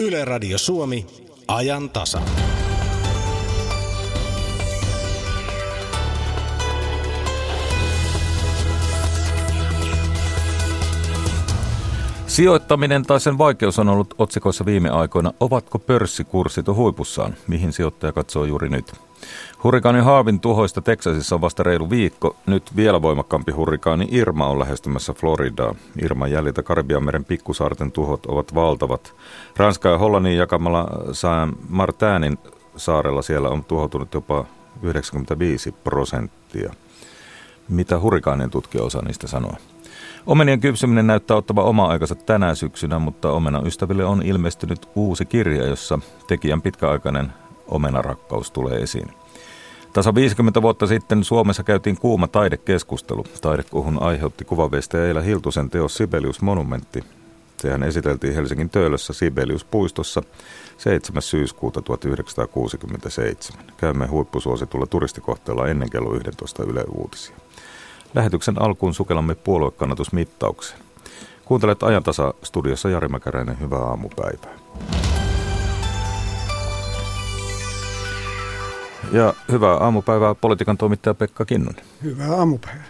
Yle Radio Suomi, ajan tasa. Sijoittaminen tai sen vaikeus on ollut otsikoissa viime aikoina. Ovatko pörssikurssit huipussaan? Mihin sijoittaja katsoo juuri nyt? Hurrikaani Haavin tuhoista Teksasissa on vasta reilu viikko. Nyt vielä voimakkaampi hurrikaani Irma on lähestymässä Floridaa. Irman jäljiltä Karibianmeren pikkusaarten tuhot ovat valtavat. Ranska ja Hollannin jakamalla Saint Martinin saarella siellä on tuhoutunut jopa 95 prosenttia. Mitä hurrikaanien tutkija osaa niistä sanoa? Omenien kypsyminen näyttää ottava oma aikansa tänä syksynä, mutta omenan ystäville on ilmestynyt uusi kirja, jossa tekijän pitkäaikainen omenarakkaus tulee esiin. Tasa 50 vuotta sitten Suomessa käytiin kuuma taidekeskustelu. Taidekuhun aiheutti kuvaveistä Eila Hiltusen teos Sibelius Monumentti. Sehän esiteltiin Helsingin Töölössä Sibelius-puistossa 7. syyskuuta 1967. Käymme huippusuositulla turistikohteella ennen kello 11 Yle Uutisia. Lähetyksen alkuun sukellamme puoluekannatusmittauksen. Kuuntelet ajantasa studiossa Jari Mäkäräinen. Hyvää aamupäivää. Ja hyvää aamupäivää politiikan toimittaja Pekka Kinnunen. Hyvää aamupäivää.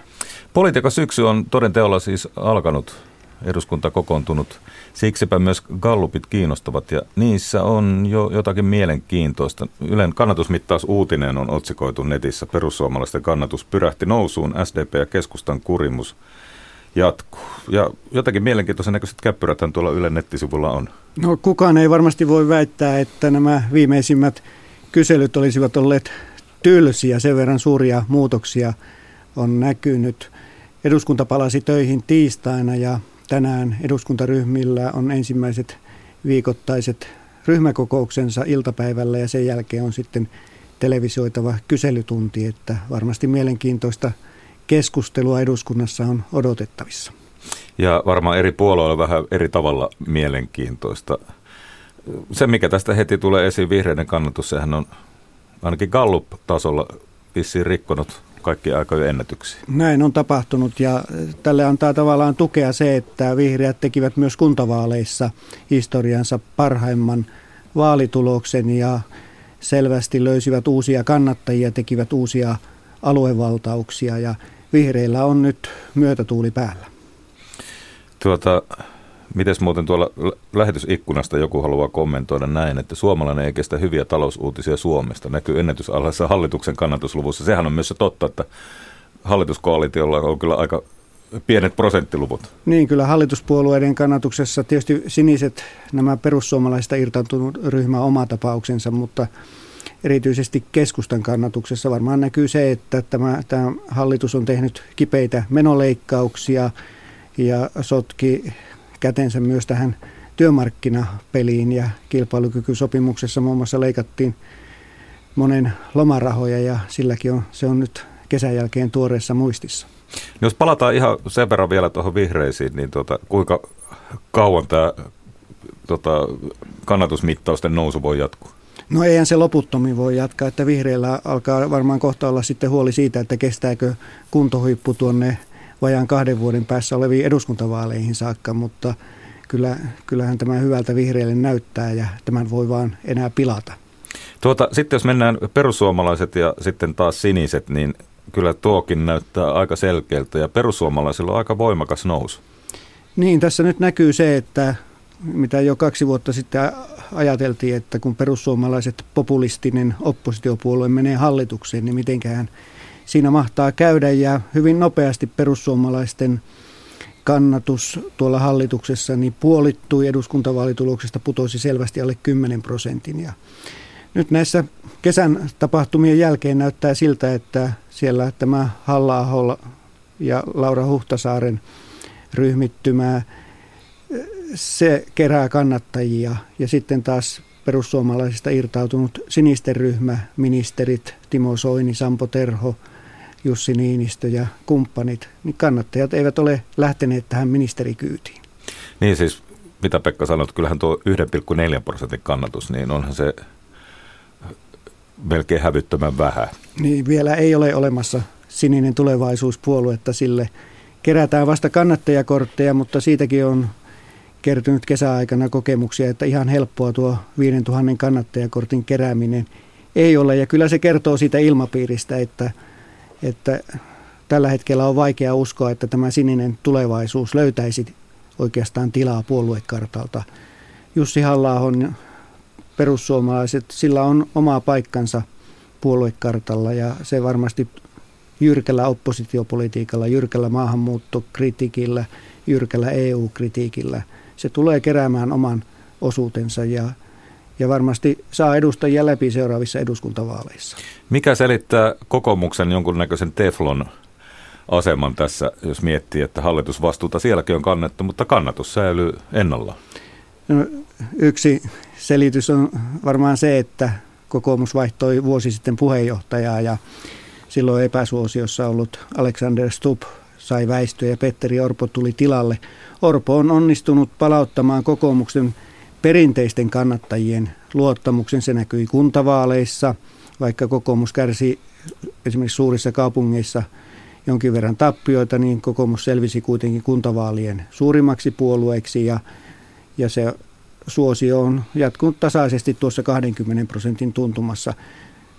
Politiikan syksy on todenteolla siis alkanut, eduskunta kokoontunut. Siksipä myös gallupit kiinnostavat ja niissä on jo jotakin mielenkiintoista. Ylen kannatusmittaus uutinen on otsikoitu netissä. Perussuomalaisten kannatus pyrähti nousuun, SDP ja keskustan kurimus jatkuu. Ja jotakin mielenkiintoisen näköiset käppyräthän tuolla Ylen nettisivulla on. No kukaan ei varmasti voi väittää, että nämä viimeisimmät kyselyt olisivat olleet tylsiä. Sen verran suuria muutoksia on näkynyt. Eduskunta palasi töihin tiistaina ja tänään eduskuntaryhmillä on ensimmäiset viikoittaiset ryhmäkokouksensa iltapäivällä ja sen jälkeen on sitten televisioitava kyselytunti, että varmasti mielenkiintoista keskustelua eduskunnassa on odotettavissa. Ja varmaan eri puolueilla vähän eri tavalla mielenkiintoista. Se, mikä tästä heti tulee esiin, vihreiden kannatus, sehän on ainakin Gallup-tasolla vissiin rikkonut kaikki aikojen ennätyksiä. Näin on tapahtunut ja tälle antaa tavallaan tukea se, että vihreät tekivät myös kuntavaaleissa historiansa parhaimman vaalituloksen ja selvästi löysivät uusia kannattajia, tekivät uusia aluevaltauksia ja vihreillä on nyt myötätuuli päällä. Tuota, Mites muuten tuolla lähetysikkunasta joku haluaa kommentoida näin, että suomalainen ei kestä hyviä talousuutisia Suomesta. Näkyy ennätysalhaisessa hallituksen kannatusluvussa. Sehän on myös se totta, että hallituskoalitiolla on kyllä aika pienet prosenttiluvut. Niin, kyllä hallituspuolueiden kannatuksessa tietysti siniset, nämä perussuomalaisista irtaantunut ryhmä oma tapauksensa, mutta erityisesti keskustan kannatuksessa varmaan näkyy se, että tämä, tämä hallitus on tehnyt kipeitä menoleikkauksia ja sotki kätensä myös tähän työmarkkinapeliin ja kilpailukykysopimuksessa muun muassa leikattiin monen lomarahoja ja silläkin on, se on nyt kesän jälkeen tuoreessa muistissa. Jos palataan ihan sen verran vielä tuohon vihreisiin, niin tuota, kuinka kauan tämä tota, kannatusmittausten nousu voi jatkua? No eihän se loputtomiin voi jatkaa, että vihreillä alkaa varmaan kohta olla sitten huoli siitä, että kestääkö kuntohuippu tuonne vajaan kahden vuoden päässä oleviin eduskuntavaaleihin saakka, mutta kyllä, kyllähän tämä hyvältä vihreille näyttää ja tämän voi vaan enää pilata. Tuota, sitten jos mennään perussuomalaiset ja sitten taas siniset, niin kyllä tuokin näyttää aika selkeältä ja perussuomalaisilla on aika voimakas nousu. Niin, tässä nyt näkyy se, että mitä jo kaksi vuotta sitten ajateltiin, että kun perussuomalaiset populistinen oppositiopuolue menee hallitukseen, niin mitenkään siinä mahtaa käydä ja hyvin nopeasti perussuomalaisten kannatus tuolla hallituksessa niin puolittui eduskuntavaalituloksesta, putosi selvästi alle 10 prosentin. Ja nyt näissä kesän tapahtumien jälkeen näyttää siltä, että siellä tämä halla ja Laura Huhtasaaren ryhmittymää, se kerää kannattajia ja sitten taas perussuomalaisista irtautunut sinisten ryhmä, ministerit Timo Soini, Sampo Terho – Jussi Niinistö ja kumppanit, niin kannattajat eivät ole lähteneet tähän ministerikyytiin. Niin siis, mitä Pekka sanoi, että kyllähän tuo 1,4 prosentin kannatus, niin onhan se melkein hävyttömän vähän. Niin, vielä ei ole olemassa sininen tulevaisuuspuolue, että sille kerätään vasta kannattajakortteja, mutta siitäkin on kertynyt kesäaikana kokemuksia, että ihan helppoa tuo 5000 kannattajakortin kerääminen ei ole. Ja kyllä se kertoo siitä ilmapiiristä, että, että tällä hetkellä on vaikea uskoa, että tämä sininen tulevaisuus löytäisi oikeastaan tilaa puoluekartalta. Jussi halla perussuomalaiset, sillä on oma paikkansa puoluekartalla ja se varmasti jyrkällä oppositiopolitiikalla, jyrkällä maahanmuuttokritiikillä, jyrkällä EU-kritiikillä. Se tulee keräämään oman osuutensa ja, ja varmasti saa edustajia läpi seuraavissa eduskuntavaaleissa. Mikä selittää kokoomuksen jonkunnäköisen teflon aseman tässä, jos miettii, että hallitusvastuuta sielläkin on kannettu, mutta kannatus säilyy ennalla? No, yksi selitys on varmaan se, että kokoomus vaihtoi vuosi sitten puheenjohtajaa ja silloin epäsuosiossa ollut Alexander Stubb sai väistyä ja Petteri Orpo tuli tilalle. Orpo on onnistunut palauttamaan kokoomuksen perinteisten kannattajien luottamuksen. Se näkyi kuntavaaleissa, vaikka kokoomus kärsi esimerkiksi suurissa kaupungeissa jonkin verran tappioita, niin kokoomus selvisi kuitenkin kuntavaalien suurimmaksi puolueeksi ja, ja se suosio on jatkunut tasaisesti tuossa 20 prosentin tuntumassa.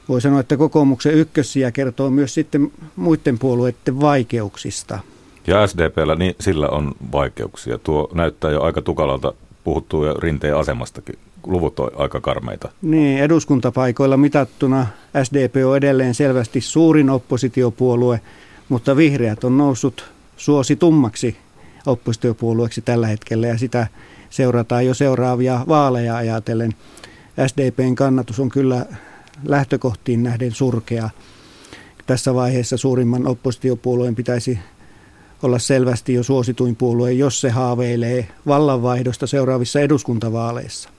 Voi sanoa, että kokoomuksen ykkössiä kertoo myös sitten muiden puolueiden vaikeuksista. Ja SDPllä niin sillä on vaikeuksia. Tuo näyttää jo aika tukalalta, puhuttuu jo rinteen asemastakin. Luvut on aika karmeita. Niin, eduskuntapaikoilla mitattuna SDP on edelleen selvästi suurin oppositiopuolue, mutta vihreät on noussut suositummaksi oppositiopuolueeksi tällä hetkellä ja sitä seurataan jo seuraavia vaaleja ajatellen. SDPn kannatus on kyllä lähtökohtiin nähden surkea. Tässä vaiheessa suurimman oppositiopuolueen pitäisi olla selvästi jo suosituin puolue, jos se haaveilee vallanvaihdosta seuraavissa eduskuntavaaleissa.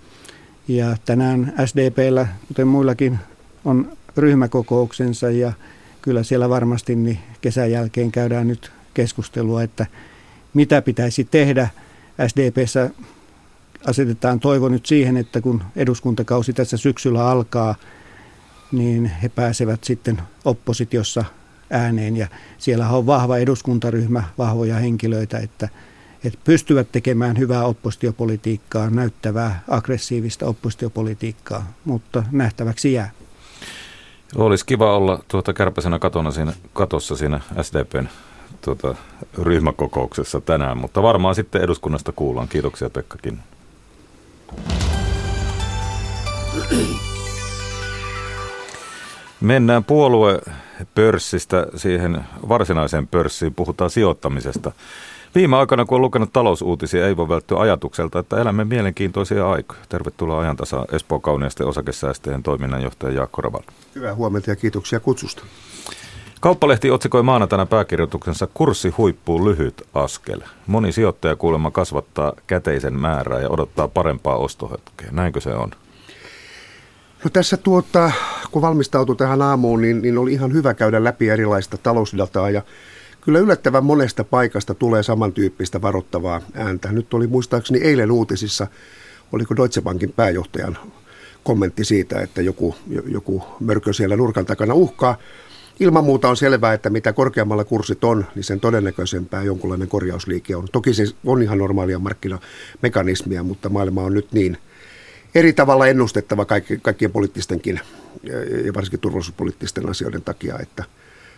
Ja tänään SDPllä, kuten muillakin, on ryhmäkokouksensa ja kyllä siellä varmasti niin kesän jälkeen käydään nyt keskustelua, että mitä pitäisi tehdä. SDPssä asetetaan toivo nyt siihen, että kun eduskuntakausi tässä syksyllä alkaa, niin he pääsevät sitten oppositiossa ääneen. Ja siellä on vahva eduskuntaryhmä, vahvoja henkilöitä, että, että pystyvät tekemään hyvää oppositiopolitiikkaa, näyttävää, aggressiivista oppositiopolitiikkaa, mutta nähtäväksi jää. Olisi kiva olla tuota kärpäisenä katona siinä, katossa siinä SDPn tuota, ryhmäkokouksessa tänään, mutta varmaan sitten eduskunnasta kuullaan. Kiitoksia Pekkakin. Mennään puoluepörssistä siihen varsinaiseen pörssiin. Puhutaan sijoittamisesta. Viime aikana, kun on lukenut talousuutisia, ei voi välttyä ajatukselta, että elämme mielenkiintoisia aikoja. Tervetuloa ajantasa Espoo Kauniisten osakesäästöjen toiminnanjohtaja Jaakko Raval. Hyvää huomenta ja kiitoksia kutsusta. Kauppalehti otsikoi maanantaina pääkirjoituksensa kurssi huippuu lyhyt askel. Moni sijoittaja kuulemma kasvattaa käteisen määrää ja odottaa parempaa ostohetkeä. Näinkö se on? No tässä tuota, kun valmistautui tähän aamuun, niin, niin oli ihan hyvä käydä läpi erilaista talousdataa ja kyllä yllättävän monesta paikasta tulee samantyyppistä varoittavaa ääntä. Nyt oli muistaakseni eilen uutisissa, oliko Deutsche Bankin pääjohtajan kommentti siitä, että joku, joku mörkö siellä nurkan takana uhkaa. Ilman muuta on selvää, että mitä korkeammalla kurssit on, niin sen todennäköisempää jonkunlainen korjausliike on. Toki se on ihan normaalia markkinamekanismia, mutta maailma on nyt niin eri tavalla ennustettava kaikki, kaikkien poliittistenkin ja varsinkin turvallisuuspoliittisten asioiden takia, että,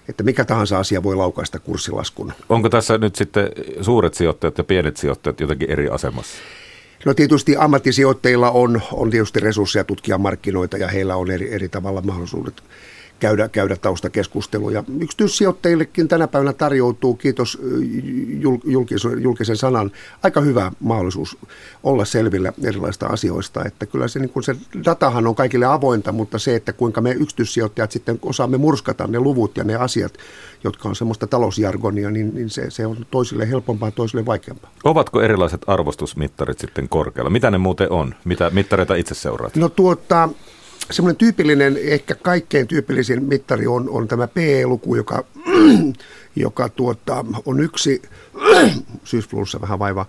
että mikä tahansa asia voi laukaista kurssilaskun. Onko tässä nyt sitten suuret sijoittajat ja pienet sijoittajat jotenkin eri asemassa? No tietysti ammattisijoittajilla on, on tietysti resursseja tutkia markkinoita ja heillä on eri, eri tavalla mahdollisuudet käydä, käydä taustakeskusteluja. Yksityissijoittajillekin tänä päivänä tarjoutuu, kiitos julkisen, julkisen sanan, aika hyvä mahdollisuus olla selvillä erilaisista asioista. Että kyllä se, niin kuin se datahan on kaikille avointa, mutta se, että kuinka me yksityissijoittajat sitten osaamme murskata ne luvut ja ne asiat, jotka on semmoista talousjargonia, niin, niin se, se on toisille helpompaa, toisille vaikeampaa. Ovatko erilaiset arvostusmittarit sitten korkealla? Mitä ne muuten on? Mitä mittareita itse seuraat? No tuota, semmoinen tyypillinen, ehkä kaikkein tyypillisin mittari on, on tämä PE-luku, joka, joka tuota, on yksi, syysflunssa vähän vaiva,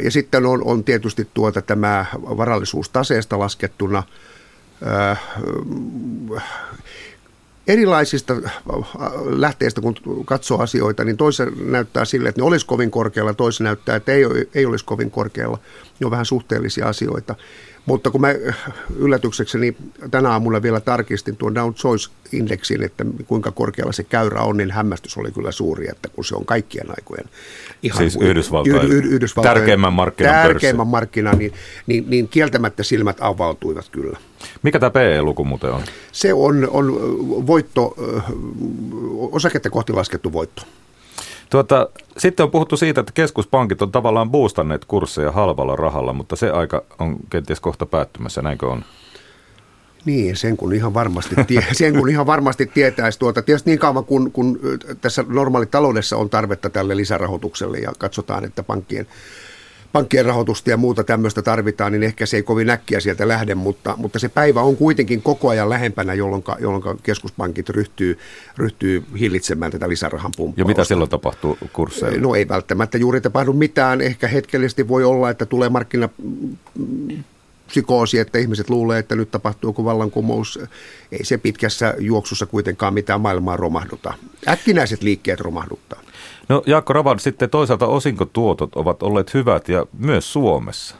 ja sitten on, on tietysti tuota tämä varallisuus taseesta laskettuna, erilaisista lähteistä, kun katsoo asioita, niin toisen näyttää sille, että ne olisi kovin korkealla, toisen näyttää, että ei, ei olisi kovin korkealla. Ne on vähän suhteellisia asioita. Mutta kun mä yllätyksekseni tänä aamulla vielä tarkistin tuon Dow Jones-indeksin, että kuinka korkealla se käyrä on, niin hämmästys oli kyllä suuri, että kun se on kaikkien aikojen ihan siis Yhdysvaltain, y- Yhdysvaltain tärkeimmän markkinan, tärkeimmän markkinan niin, niin, niin kieltämättä silmät avautuivat kyllä. Mikä tämä PE-luku muuten on? Se on, on voitto, osaketta kohti laskettu voitto. Tuota, sitten on puhuttu siitä, että keskuspankit on tavallaan boostanneet kursseja halvalla rahalla, mutta se aika on kenties kohta päättymässä, näinkö on? Niin, sen kun ihan varmasti, tie, sen kun ihan varmasti tietäisi. Tuota, tietysti niin kauan kun, kun tässä normaalitaloudessa on tarvetta tälle lisärahoitukselle ja katsotaan, että pankkien pankkien rahoitusta ja muuta tämmöistä tarvitaan, niin ehkä se ei kovin äkkiä sieltä lähde, mutta, mutta se päivä on kuitenkin koko ajan lähempänä, jolloin, jolloin keskuspankit ryhtyy, ryhtyy hillitsemään tätä lisärahan pumppausta. Ja mitä silloin tapahtuu kursseilla? No ei välttämättä juuri tapahdu mitään. Ehkä hetkellisesti voi olla, että tulee markkina psykoosi, että ihmiset luulee, että nyt tapahtuu joku vallankumous. Ei se pitkässä juoksussa kuitenkaan mitään maailmaa romahduta. Äkkinäiset liikkeet romahduttaa. No Jaakko Ravan, sitten toisaalta osinkotuotot ovat olleet hyvät ja myös Suomessa.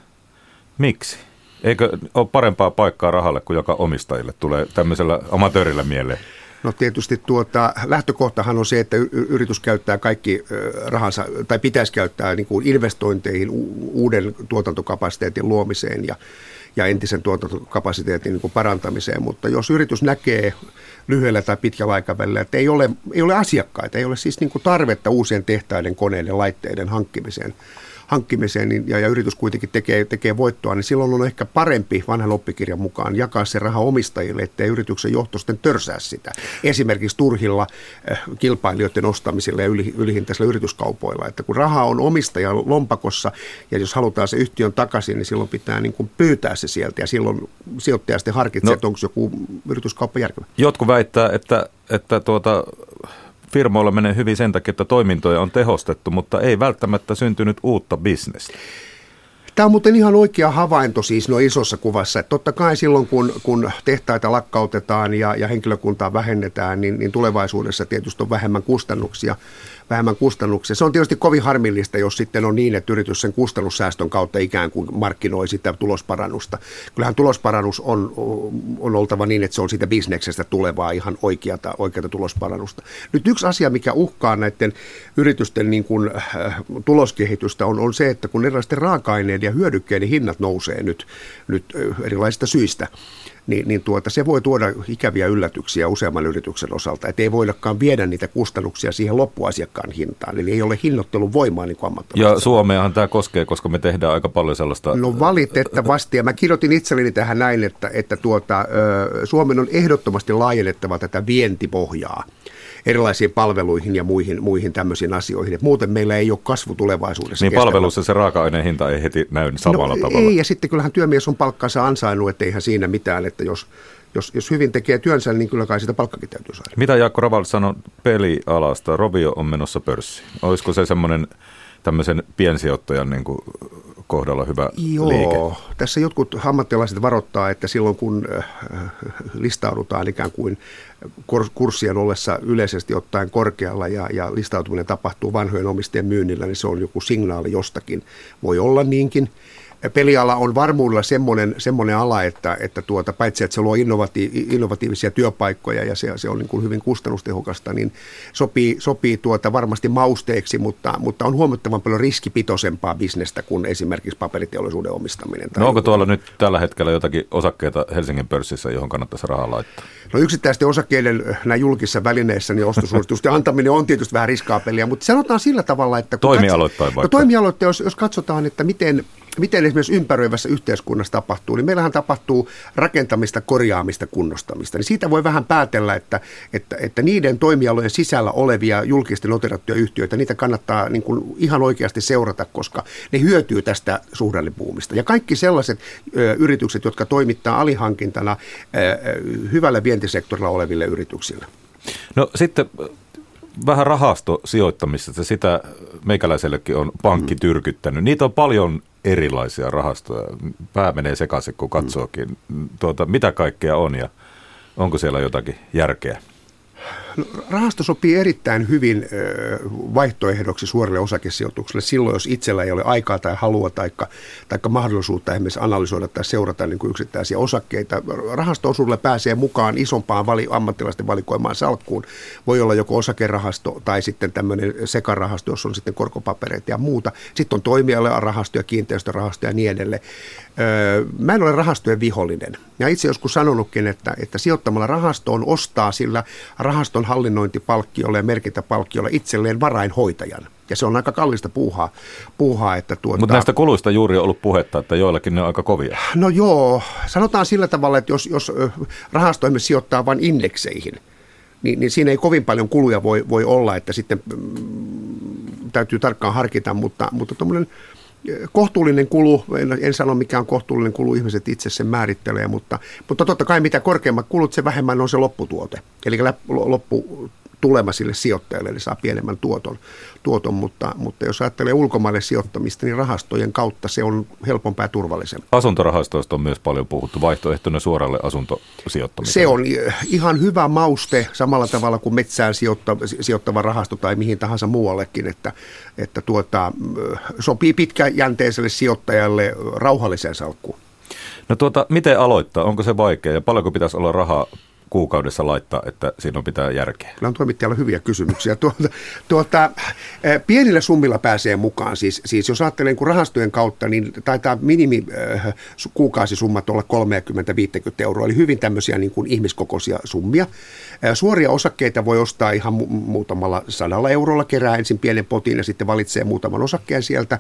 Miksi? Eikö ole parempaa paikkaa rahalle kuin joka omistajille tulee tämmöisellä amatöörillä mieleen? No tietysti tuota, lähtökohtahan on se, että yritys käyttää kaikki rahansa, tai pitäisi käyttää niin kuin investointeihin, uuden tuotantokapasiteetin luomiseen ja, ja entisen tuotantokapasiteetin niin kuin parantamiseen. Mutta jos yritys näkee lyhyellä tai pitkällä aikavälillä, että ei ole, ei ole asiakkaita, ei ole siis niin kuin tarvetta uusien tehtaiden, koneiden, laitteiden hankkimiseen, hankkimiseen niin, ja, ja yritys kuitenkin tekee, tekee voittoa, niin silloin on ehkä parempi vanhan oppikirjan mukaan jakaa se raha omistajille, ettei yrityksen johto sitten törsää sitä. Esimerkiksi turhilla äh, kilpailijoiden ostamisilla ja yli, ylihintaisilla yrityskaupoilla. Että kun raha on omistajan lompakossa ja jos halutaan se yhtiön takaisin, niin silloin pitää niin kuin pyytää se sieltä ja silloin sijoittaja sitten harkitsee, no, että onko joku yrityskauppa järkevä. Jotkut väittää, että, että tuota, firmoilla menee hyvin sen takia, että toimintoja on tehostettu, mutta ei välttämättä syntynyt uutta bisnestä. Tämä on muuten ihan oikea havainto siis no isossa kuvassa. Että totta kai silloin, kun, kun tehtaita lakkautetaan ja, ja henkilökuntaa vähennetään, niin, niin tulevaisuudessa tietysti on vähemmän kustannuksia vähemmän kustannuksia. Se on tietysti kovin harmillista, jos sitten on niin, että yritys sen kustannussäästön kautta ikään kuin markkinoi sitä tulosparannusta. Kyllähän tulosparannus on, on oltava niin, että se on siitä bisneksestä tulevaa ihan oikeata, oikeata tulosparannusta. Nyt yksi asia, mikä uhkaa näiden yritysten niin kuin, äh, tuloskehitystä on, on se, että kun erilaisten raaka-aineiden ja hyödykkeiden hinnat nousee nyt, nyt äh, erilaisista syistä, niin, niin tuota, se voi tuoda ikäviä yllätyksiä useamman yrityksen osalta, että ei voidakaan viedä niitä kustannuksia siihen loppuasiakkaan hintaan, eli ei ole hinnoittelun voimaa niin kuin Ja Suomeahan tämä koskee, koska me tehdään aika paljon sellaista... No valitettavasti, ja mä kirjoitin itselleni tähän näin, että, että tuota, Suomen on ehdottomasti laajennettava tätä vientipohjaa erilaisiin palveluihin ja muihin, muihin tämmöisiin asioihin. Et muuten meillä ei ole kasvu tulevaisuudessa. Niin kestävä. palvelussa se raaka-aineen hinta ei heti näy samalla no, tavalla. Ei, ja sitten kyllähän työmies on palkkansa ansainnut, että eihän siinä mitään, että jos, jos, jos hyvin tekee työnsä, niin kyllä kai sitä palkkakin täytyy saada. Mitä Jaakko Raval sanoi pelialasta? Rovio on menossa pörssiin. Olisiko se semmoinen tämmöisen piensijoittajan niin kuin kohdalla hyvä Joo, liike? tässä jotkut ammattilaiset varoittaa, että silloin kun äh, listaudutaan ikään kuin kurssien ollessa yleisesti ottaen korkealla ja, ja listautuminen tapahtuu vanhojen omistajien myynnillä, niin se on joku signaali jostakin. Voi olla niinkin peliala on varmuudella semmoinen, semmoinen ala, että, että tuota, paitsi että se luo innovati, innovatiivisia työpaikkoja ja se, se on niin kuin hyvin kustannustehokasta, niin sopii, sopii tuota varmasti mausteeksi, mutta, mutta on huomattavan paljon riskipitoisempaa bisnestä kuin esimerkiksi paperiteollisuuden omistaminen. No onko tuolla nyt tällä hetkellä jotakin osakkeita Helsingin pörssissä, johon kannattaisi rahaa laittaa? No yksittäisten osakkeiden näin julkisissa välineissä niin ostosuositusten antaminen on tietysti vähän riskaapelia, mutta sanotaan sillä tavalla, että... Toimialoittain vaikka. No toimialoittain, jos, jos katsotaan, että miten, miten esimerkiksi ympäröivässä yhteiskunnassa tapahtuu, niin meillähän tapahtuu rakentamista, korjaamista, kunnostamista. Niin siitä voi vähän päätellä, että, että, että niiden toimialojen sisällä olevia julkisesti noterattuja yhtiöitä, niitä kannattaa niin kuin ihan oikeasti seurata, koska ne hyötyy tästä suhdannepuumista. Ja kaikki sellaiset ö, yritykset, jotka toimittaa alihankintana ö, hyvällä vientisektorilla oleville yrityksille. No sitten vähän rahastosijoittamista, sitä meikäläisellekin on pankki mm. tyrkyttänyt. Niitä on paljon erilaisia rahastoja. Pää menee sekaisin, kun katsookin, tuota, mitä kaikkea on ja onko siellä jotakin järkeä. Rahasto sopii erittäin hyvin vaihtoehdoksi suorille osakesijoituksille silloin, jos itsellä ei ole aikaa tai halua tai mahdollisuutta esimerkiksi analysoida tai seurata niin kuin yksittäisiä osakkeita. Rahasto-osuudelle pääsee mukaan isompaan vali, ammattilaisten valikoimaan salkkuun. Voi olla joko osakerahasto tai sitten tämmöinen sekarahasto, jossa on sitten korkopapereita ja muuta. Sitten on toimiala rahasto ja kiinteistörahasto ja niin edelleen. Mä en ole rahastojen vihollinen. Ja itse joskus sanonutkin, että, että sijoittamalla rahastoon ostaa sillä rahaston hallinnointipalkkiolla ja merkintäpalkkiolla itselleen varainhoitajan. Ja se on aika kallista puuhaa. puuhaa että tuota... Mutta näistä kuluista juuri on ollut puhetta, että joillakin ne on aika kovia. No joo, sanotaan sillä tavalla, että jos, jos rahasto sijoittaa vain indekseihin, niin, niin siinä ei kovin paljon kuluja voi, voi olla, että sitten mm, täytyy tarkkaan harkita, mutta, mutta tuommoinen kohtuullinen kulu, en, en sano mikä on kohtuullinen kulu, ihmiset itse sen määrittelee, mutta, mutta totta kai mitä korkeammat kulut, se vähemmän on se lopputuote. Eli loppu tulema sille sijoittajalle, eli saa pienemmän tuoton. tuoton mutta, mutta jos ajattelee ulkomaille sijoittamista, niin rahastojen kautta se on helpompaa ja turvallisempaa. Asuntorahastoista on myös paljon puhuttu vaihtoehtona suoralle asuntosijoittamiselle. Se on ihan hyvä mauste samalla tavalla kuin metsään sijoittava, sijoittava rahasto tai mihin tahansa muuallekin, että, että tuota, sopii pitkäjänteiselle sijoittajalle rauhalliseen salkkuun. No tuota, miten aloittaa? Onko se vaikea ja paljonko pitäisi olla rahaa kuukaudessa laittaa, että siinä on pitää järkeä? Kyllä on toimittajalla hyviä kysymyksiä. Tuota, tuota, pienillä summilla pääsee mukaan. Siis, siis jos ajattelee niin rahastojen kautta, niin taitaa minimi äh, kuukausisummat olla 30-50 euroa, eli hyvin tämmöisiä niin kuin ihmiskokoisia summia. Suoria osakkeita voi ostaa ihan mu- muutamalla sadalla eurolla, kerää ensin pienen potin ja sitten valitsee muutaman osakkeen sieltä.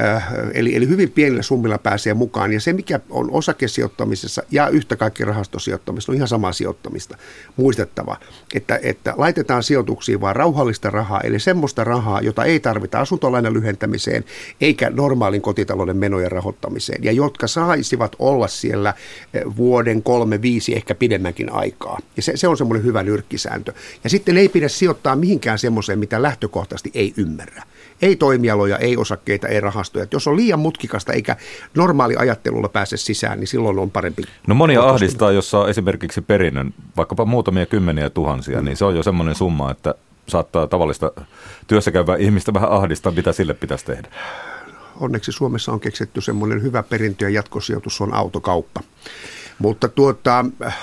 Äh, eli, eli hyvin pienillä summilla pääsee mukaan. Ja se, mikä on osakesijoittamisessa ja yhtä kaikki rahastosijoittamisessa, on ihan samaa sijoittamista. Muistettava, että, että laitetaan sijoituksiin vain rauhallista rahaa, eli semmoista rahaa, jota ei tarvita asuntolainan lyhentämiseen eikä normaalin kotitalouden menojen rahoittamiseen, ja jotka saisivat olla siellä eh, vuoden, kolme, viisi, ehkä pidemmänkin aikaa. Ja se, se on semmoinen hyvä nyrkkisääntö. Ja sitten ei pidä sijoittaa mihinkään semmoiseen, mitä lähtökohtaisesti ei ymmärrä. Ei toimialoja, ei osakkeita, ei rahastoja. Jos on liian mutkikasta eikä normaali ajattelulla pääse sisään, niin silloin on parempi. No monia ahdistaa, jos saa esimerkiksi perinnön, vaikkapa muutamia kymmeniä tuhansia, mm. niin se on jo semmoinen summa, että saattaa tavallista työssäkäyvää ihmistä vähän ahdistaa, mitä sille pitäisi tehdä. Onneksi Suomessa on keksitty semmoinen hyvä perintö ja jatkosijoitus on autokauppa. Mutta tuota, äh,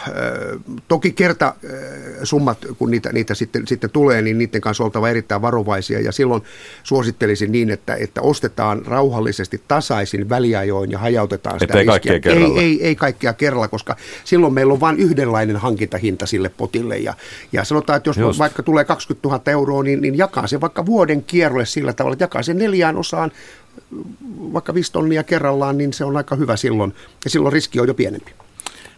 toki kertasummat, äh, kun niitä, niitä sitten, sitten tulee, niin niiden kanssa oltava erittäin varovaisia. Ja silloin suosittelisin niin, että, että ostetaan rauhallisesti tasaisin väliajoin ja hajautetaan sitä ei kaikkea kerralla. Ei, ei, ei kaikkea kerralla, koska silloin meillä on vain yhdenlainen hankintahinta sille potille. Ja, ja sanotaan, että jos Just. vaikka tulee 20 000 euroa, niin, niin jakaa se vaikka vuoden kierrolle sillä tavalla, että jakaa sen neljään osaan vaikka 5 tonnia kerrallaan, niin se on aika hyvä silloin. Ja silloin riski on jo pienempi.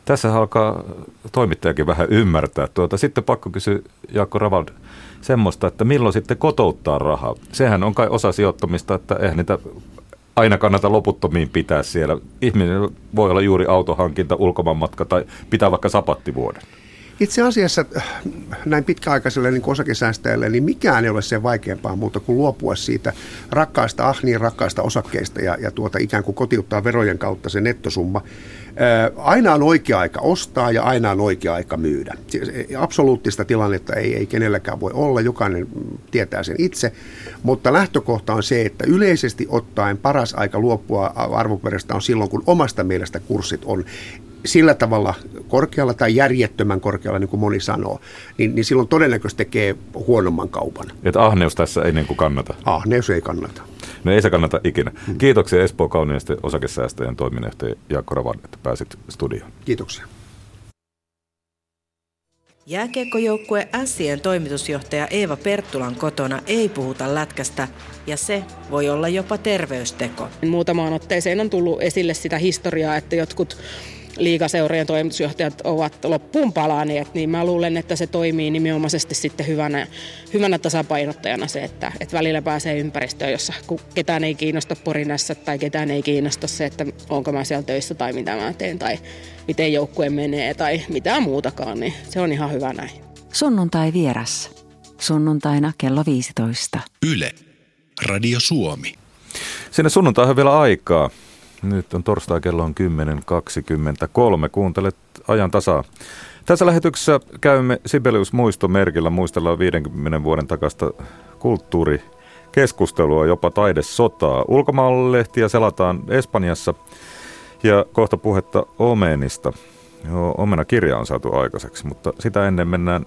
Tässä alkaa toimittajakin vähän ymmärtää. Tuota, sitten pakko kysyä Jaakko Ravald semmoista, että milloin sitten kotouttaa rahaa. Sehän on kai osa sijoittamista, että eihän niitä aina kannata loputtomiin pitää siellä. Ihminen voi olla juuri autohankinta, ulkomaanmatka tai pitää vaikka sapattivuoden. Itse asiassa äh, näin pitkäaikaiselle niin osakesäästäjälle, niin mikään ei ole sen vaikeampaa muuta kuin luopua siitä rakkaasta, ah niin rakkaasta osakkeista ja, ja tuota ikään kuin kotiuttaa verojen kautta se nettosumma. Aina on oikea aika ostaa ja aina on oikea aika myydä. Absoluuttista tilannetta ei, ei kenelläkään voi olla, jokainen tietää sen itse, mutta lähtökohta on se, että yleisesti ottaen paras aika luopua arvoperästä on silloin, kun omasta mielestä kurssit on sillä tavalla korkealla tai järjettömän korkealla, niin kuin moni sanoo, niin, niin silloin todennäköisesti tekee huonomman kaupan. Että ahneus tässä ei niin kuin kannata? Ahneus ei kannata. No ei se kannata ikinä. Kiitoksia Espoo Kauniisten osakesäästäjän toiminnanjohtaja Jaakko Ravan, että pääsit studioon. Kiitoksia. Jääkiekkojoukkue Sien toimitusjohtaja Eeva Perttulan kotona ei puhuta lätkästä ja se voi olla jopa terveysteko. Muutamaan otteeseen on tullut esille sitä historiaa, että jotkut liikaseurojen toimitusjohtajat ovat loppuun palaneet, niin mä luulen, että se toimii nimenomaisesti sitten hyvänä, hyvänä tasapainottajana se, että, että välillä pääsee ympäristöön, jossa ketään ei kiinnosta porinassa tai ketään ei kiinnosta se, että onko mä siellä töissä tai mitä mä teen tai miten joukkue menee tai mitään muutakaan, niin se on ihan hyvä näin. Sunnuntai vieras. Sunnuntaina kello 15. Yle. Radio Suomi. Sinne sunnuntaihan vielä aikaa. Nyt on torstai kello on 10.23. Kuuntelet ajan tasaa. Tässä lähetyksessä käymme Sibelius muistomerkillä, muistellaan 50 vuoden takasta kulttuurikeskustelua, jopa taidesotaa. Ulkomaalehtiä selataan Espanjassa ja kohta puhetta Omenista. Joo, omena kirja on saatu aikaiseksi, mutta sitä ennen mennään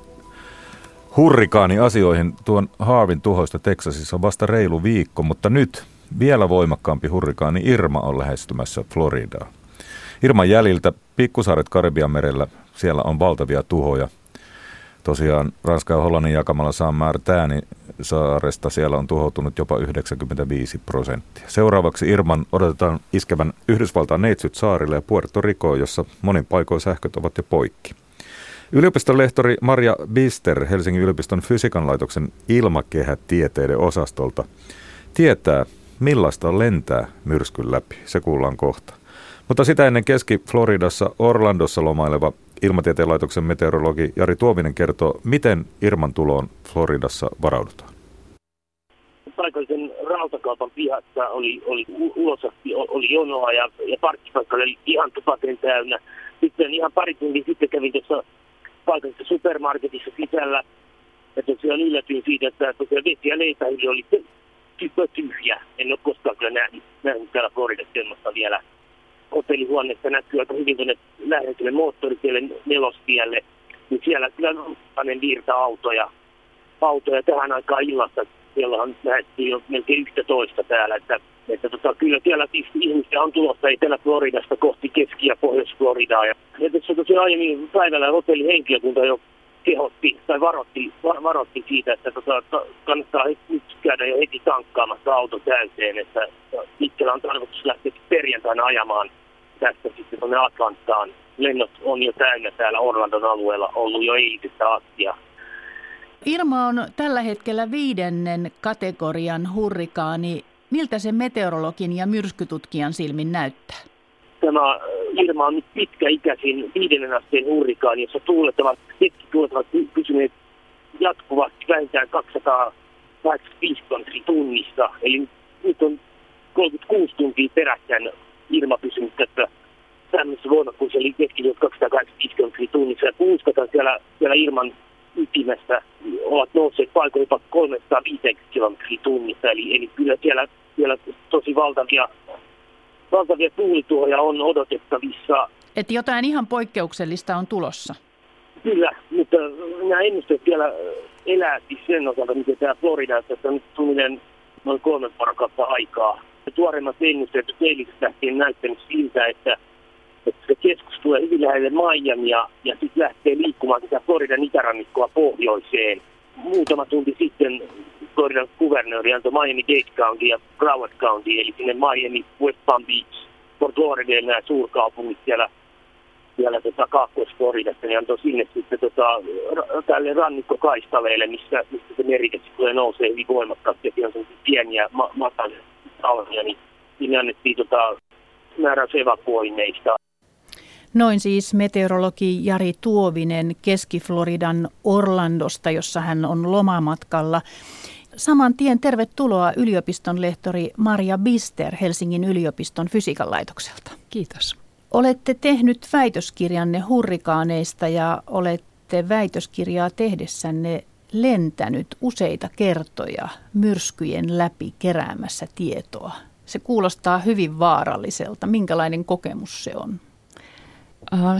hurrikaani asioihin. Tuon Harvin tuhoista Teksasissa on vasta reilu viikko, mutta nyt vielä voimakkaampi hurrikaani Irma on lähestymässä Floridaa. Irman jäljiltä pikkusaaret Karibian merellä, siellä on valtavia tuhoja. Tosiaan Ranskan ja Hollannin jakamalla San Martinin saaresta siellä on tuhoutunut jopa 95 prosenttia. Seuraavaksi Irman odotetaan iskevän Yhdysvaltain neitsyt saarille ja Puerto Ricoon, jossa monin paikoin sähköt ovat jo poikki. Yliopiston lehtori Maria Bister Helsingin yliopiston fysiikan laitoksen ilmakehätieteiden osastolta tietää, millaista on lentää myrskyn läpi. Se kuullaan kohta. Mutta sitä ennen Keski-Floridassa Orlandossa lomaileva Ilmatieteen laitoksen meteorologi Jari Tuominen kertoo, miten Irman tuloon Floridassa varaudutaan. Paikallisen rautakaupan pihassa oli, oli ulosasti, oli jonoa ja, ja parkkipaikka oli ihan tupaten täynnä. Sitten ihan pari tuntia sitten kävin tuossa paikallisessa supermarketissa sisällä. Ja tosiaan yllätyin siitä, että tosiaan vesi ja leipähylly oli tyhjä. En ole koskaan kyllä nähnyt, nähnyt täällä Floridassa vielä hotellihuoneesta näkyy aika hyvin tuonne läheiselle moottoritielle nelostielle, niin siellä kyllä on virta autoja, autoja tähän aikaan illasta. Siellä on lähdettiin jo melkein yhtä toista täällä, että, että tota, kyllä siellä siis ihmisiä on tulossa Etelä-Floridasta kohti Keski- ja Pohjois-Floridaa. Ja, ja tässä tosiaan aiemmin päivällä hotellihenkilökunta jo kehotti tai varotti, varotti siitä, että tota, kannattaa nyt käydä jo heti tankkaamassa auto täyteen, että itsellä on tarkoitus lähteä perjantaina ajamaan tästä sitten tuonne Atlantaan. Lennot on jo täynnä täällä Orlandon alueella ollut jo eilisestä asti. Irma on tällä hetkellä viidennen kategorian hurrikaani. Miltä se meteorologin ja myrskytutkijan silmin näyttää? Tämä Irma on nyt pitkäikäisin viidennen asteen hurrikaani, jossa tuulet ovat, tuulet ovat pysyneet jatkuvasti vähintään 285 tonnia tunnissa. Eli nyt on 36 tuntia peräkkäin Irma pysynyt tässä tämmöisessä voimakkuus eli keskilyöt 280 km tunnissa. Ja kun uskotaan siellä, siellä ilman ytimessä ovat nousseet paikoin jopa 350 km tunnissa. Eli, eli kyllä siellä, siellä tosi valtavia, valtavia tuulituhoja on odotettavissa. Että jotain ihan poikkeuksellista on tulossa. Kyllä, mutta nämä ennusteet vielä elää siis sen osalta, miten tämä Florida, että on nyt suunnilleen noin kolme vuorokautta aikaa tuoreimmat ennusteet eilisestä lähtien näyttänyt siltä, että, että se keskus tulee hyvin lähelle Miamia ja sitten lähtee liikkumaan sitä Floridan itärannikkoa pohjoiseen. Muutama tunti sitten Floridan kuvernööri antoi Miami-Dade County ja Broward County, eli sinne Miami, West Palm Beach, Fort Lauderdale, nämä suurkaupungit siellä siellä tota, Kaakkois-Floridassa, niin antoi sinne sitten tota, tälle rannikkokaistaleelle, missä, missä se meriketsi tulee nousee hyvin voimakkaasti, ja on pieniä ma- matalia niin sinne annettiin tota, määräys evakuoinneista. Noin siis meteorologi Jari Tuovinen Keski-Floridan Orlandosta, jossa hän on lomamatkalla. Saman tien tervetuloa yliopiston lehtori Maria Bister Helsingin yliopiston fysiikan laitokselta. Kiitos. Olette tehnyt väitöskirjanne hurrikaaneista ja olette väitöskirjaa tehdessänne lentänyt useita kertoja myrskyjen läpi keräämässä tietoa. Se kuulostaa hyvin vaaralliselta. Minkälainen kokemus se on?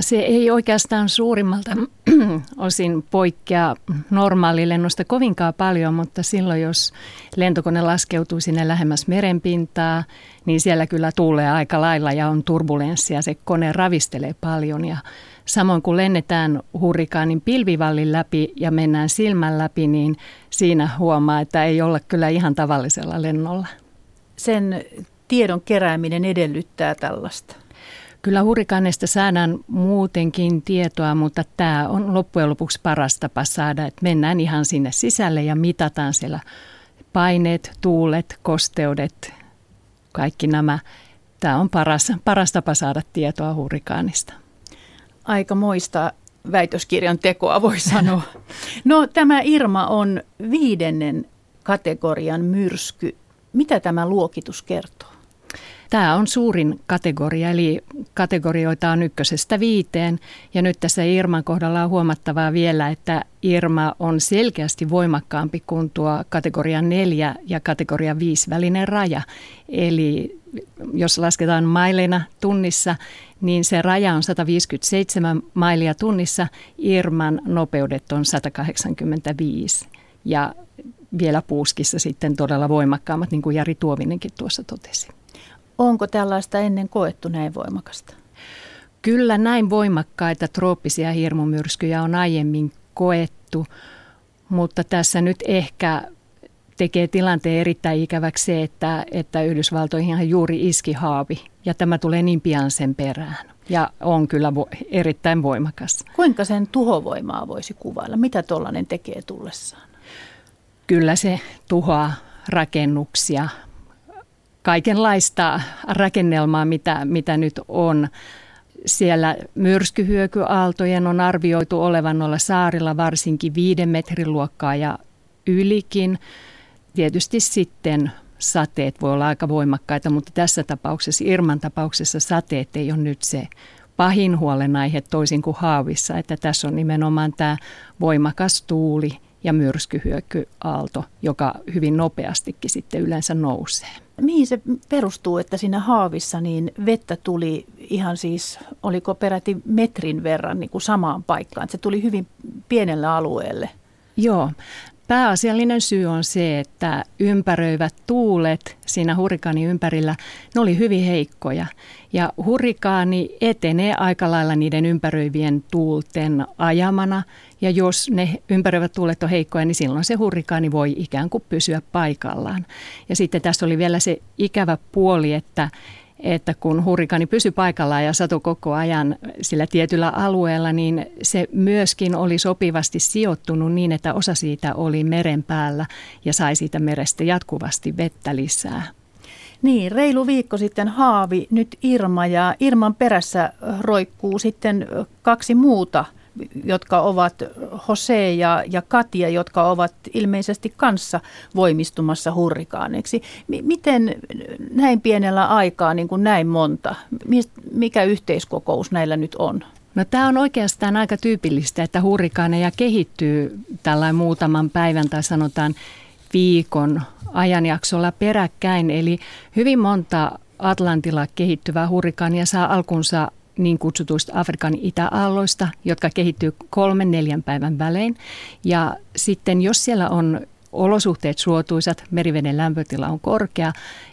Se ei oikeastaan suurimmalta osin poikkea normaalilennosta kovinkaan paljon, mutta silloin jos lentokone laskeutuu sinne lähemmäs merenpintaa, niin siellä kyllä tuulee aika lailla ja on turbulenssia. Se kone ravistelee paljon ja Samoin kun lennetään hurrikaanin pilvivallin läpi ja mennään silmän läpi, niin siinä huomaa, että ei olla kyllä ihan tavallisella lennolla. Sen tiedon kerääminen edellyttää tällaista. Kyllä hurrikaaneista saadaan muutenkin tietoa, mutta tämä on loppujen lopuksi paras tapa saada, että mennään ihan sinne sisälle ja mitataan siellä paineet, tuulet, kosteudet, kaikki nämä. Tämä on paras, paras tapa saada tietoa hurrikaanista aika moista väitöskirjan tekoa voi sanoa. No tämä Irma on viidennen kategorian myrsky. Mitä tämä luokitus kertoo? Tämä on suurin kategoria, eli kategorioita on ykkösestä viiteen. Ja nyt tässä Irman kohdalla on huomattavaa vielä, että Irma on selkeästi voimakkaampi kuin tuo kategoria 4 ja kategoria 5 välinen raja. Eli jos lasketaan maileina tunnissa, niin se raja on 157 mailia tunnissa, Irman nopeudet on 185. Ja vielä puuskissa sitten todella voimakkaammat, niin kuin Jari Tuovinenkin tuossa totesi. Onko tällaista ennen koettu näin voimakasta? Kyllä näin voimakkaita trooppisia hirmumyrskyjä on aiemmin koettu, mutta tässä nyt ehkä tekee tilanteen erittäin ikäväksi se, että, että Yhdysvaltoihin juuri iski haavi ja tämä tulee niin pian sen perään ja on kyllä vo- erittäin voimakas. Kuinka sen tuhovoimaa voisi kuvailla? Mitä tuollainen tekee tullessaan? Kyllä se tuhoaa rakennuksia, kaikenlaista rakennelmaa, mitä, mitä nyt on. Siellä myrskyhyökyaaltojen on arvioitu olevan olla saarilla varsinkin viiden metrin luokkaa ja ylikin. Tietysti sitten sateet voi olla aika voimakkaita, mutta tässä tapauksessa, Irman tapauksessa sateet ei ole nyt se pahin huolenaihe toisin kuin haavissa, että tässä on nimenomaan tämä voimakas tuuli ja myrskyhyökyaalto, joka hyvin nopeastikin sitten yleensä nousee. Mihin se perustuu, että siinä haavissa niin vettä tuli ihan siis, oliko peräti metrin verran niin kuin samaan paikkaan? Se tuli hyvin pienelle alueelle. Joo, Pääasiallinen syy on se, että ympäröivät tuulet siinä hurrikaanin ympärillä, ne oli hyvin heikkoja. Ja hurrikaani etenee aika lailla niiden ympäröivien tuulten ajamana. Ja jos ne ympäröivät tuulet on heikkoja, niin silloin se hurrikaani voi ikään kuin pysyä paikallaan. Ja sitten tässä oli vielä se ikävä puoli, että että kun hurrikaani pysyi paikallaan ja satoi koko ajan sillä tietyllä alueella, niin se myöskin oli sopivasti sijoittunut niin, että osa siitä oli meren päällä ja sai siitä merestä jatkuvasti vettä lisää. Niin, reilu viikko sitten Haavi, nyt Irma ja Irman perässä roikkuu sitten kaksi muuta – jotka ovat Jose ja, ja Katja, jotka ovat ilmeisesti kanssa voimistumassa hurrikaaneiksi. M- miten näin pienellä aikaa niin kuin näin monta? Mikä yhteiskokous näillä nyt on? No tämä on oikeastaan aika tyypillistä, että hurrikaaneja kehittyy tällainen muutaman päivän tai sanotaan viikon ajanjaksolla peräkkäin. Eli hyvin monta Atlantilla kehittyvää hurrikaania saa alkunsa niin kutsutuista Afrikan itäaalloista, jotka kehittyy kolmen neljän päivän välein. Ja sitten jos siellä on olosuhteet suotuisat, meriveden lämpötila on korkea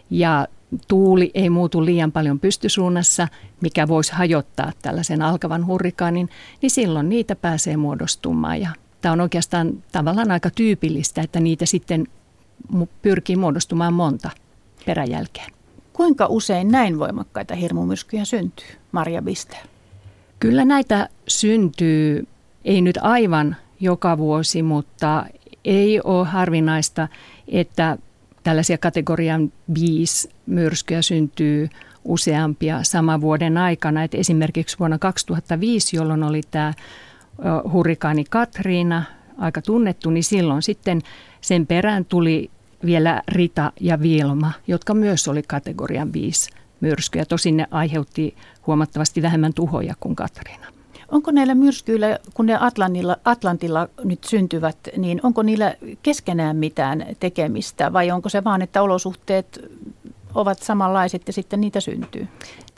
ja tuuli ei muutu liian paljon pystysuunnassa, mikä voisi hajottaa tällaisen alkavan hurrikaanin, niin silloin niitä pääsee muodostumaan. Ja tämä on oikeastaan tavallaan aika tyypillistä, että niitä sitten pyrkii muodostumaan monta peräjälkeen. Kuinka usein näin voimakkaita hirmumyrskyjä syntyy, Maria Biste? Kyllä näitä syntyy, ei nyt aivan joka vuosi, mutta ei ole harvinaista, että tällaisia kategorian 5 myrskyjä syntyy useampia saman vuoden aikana. Et esimerkiksi vuonna 2005, jolloin oli tämä hurrikaani Katriina, aika tunnettu, niin silloin sitten sen perään tuli vielä Rita ja Vilma, jotka myös oli kategorian 5 myrskyjä. Tosin ne aiheutti huomattavasti vähemmän tuhoja kuin Katriina. Onko näillä myrskyillä, kun ne Atlantilla, Atlantilla nyt syntyvät, niin onko niillä keskenään mitään tekemistä vai onko se vaan, että olosuhteet ovat samanlaiset ja sitten niitä syntyy?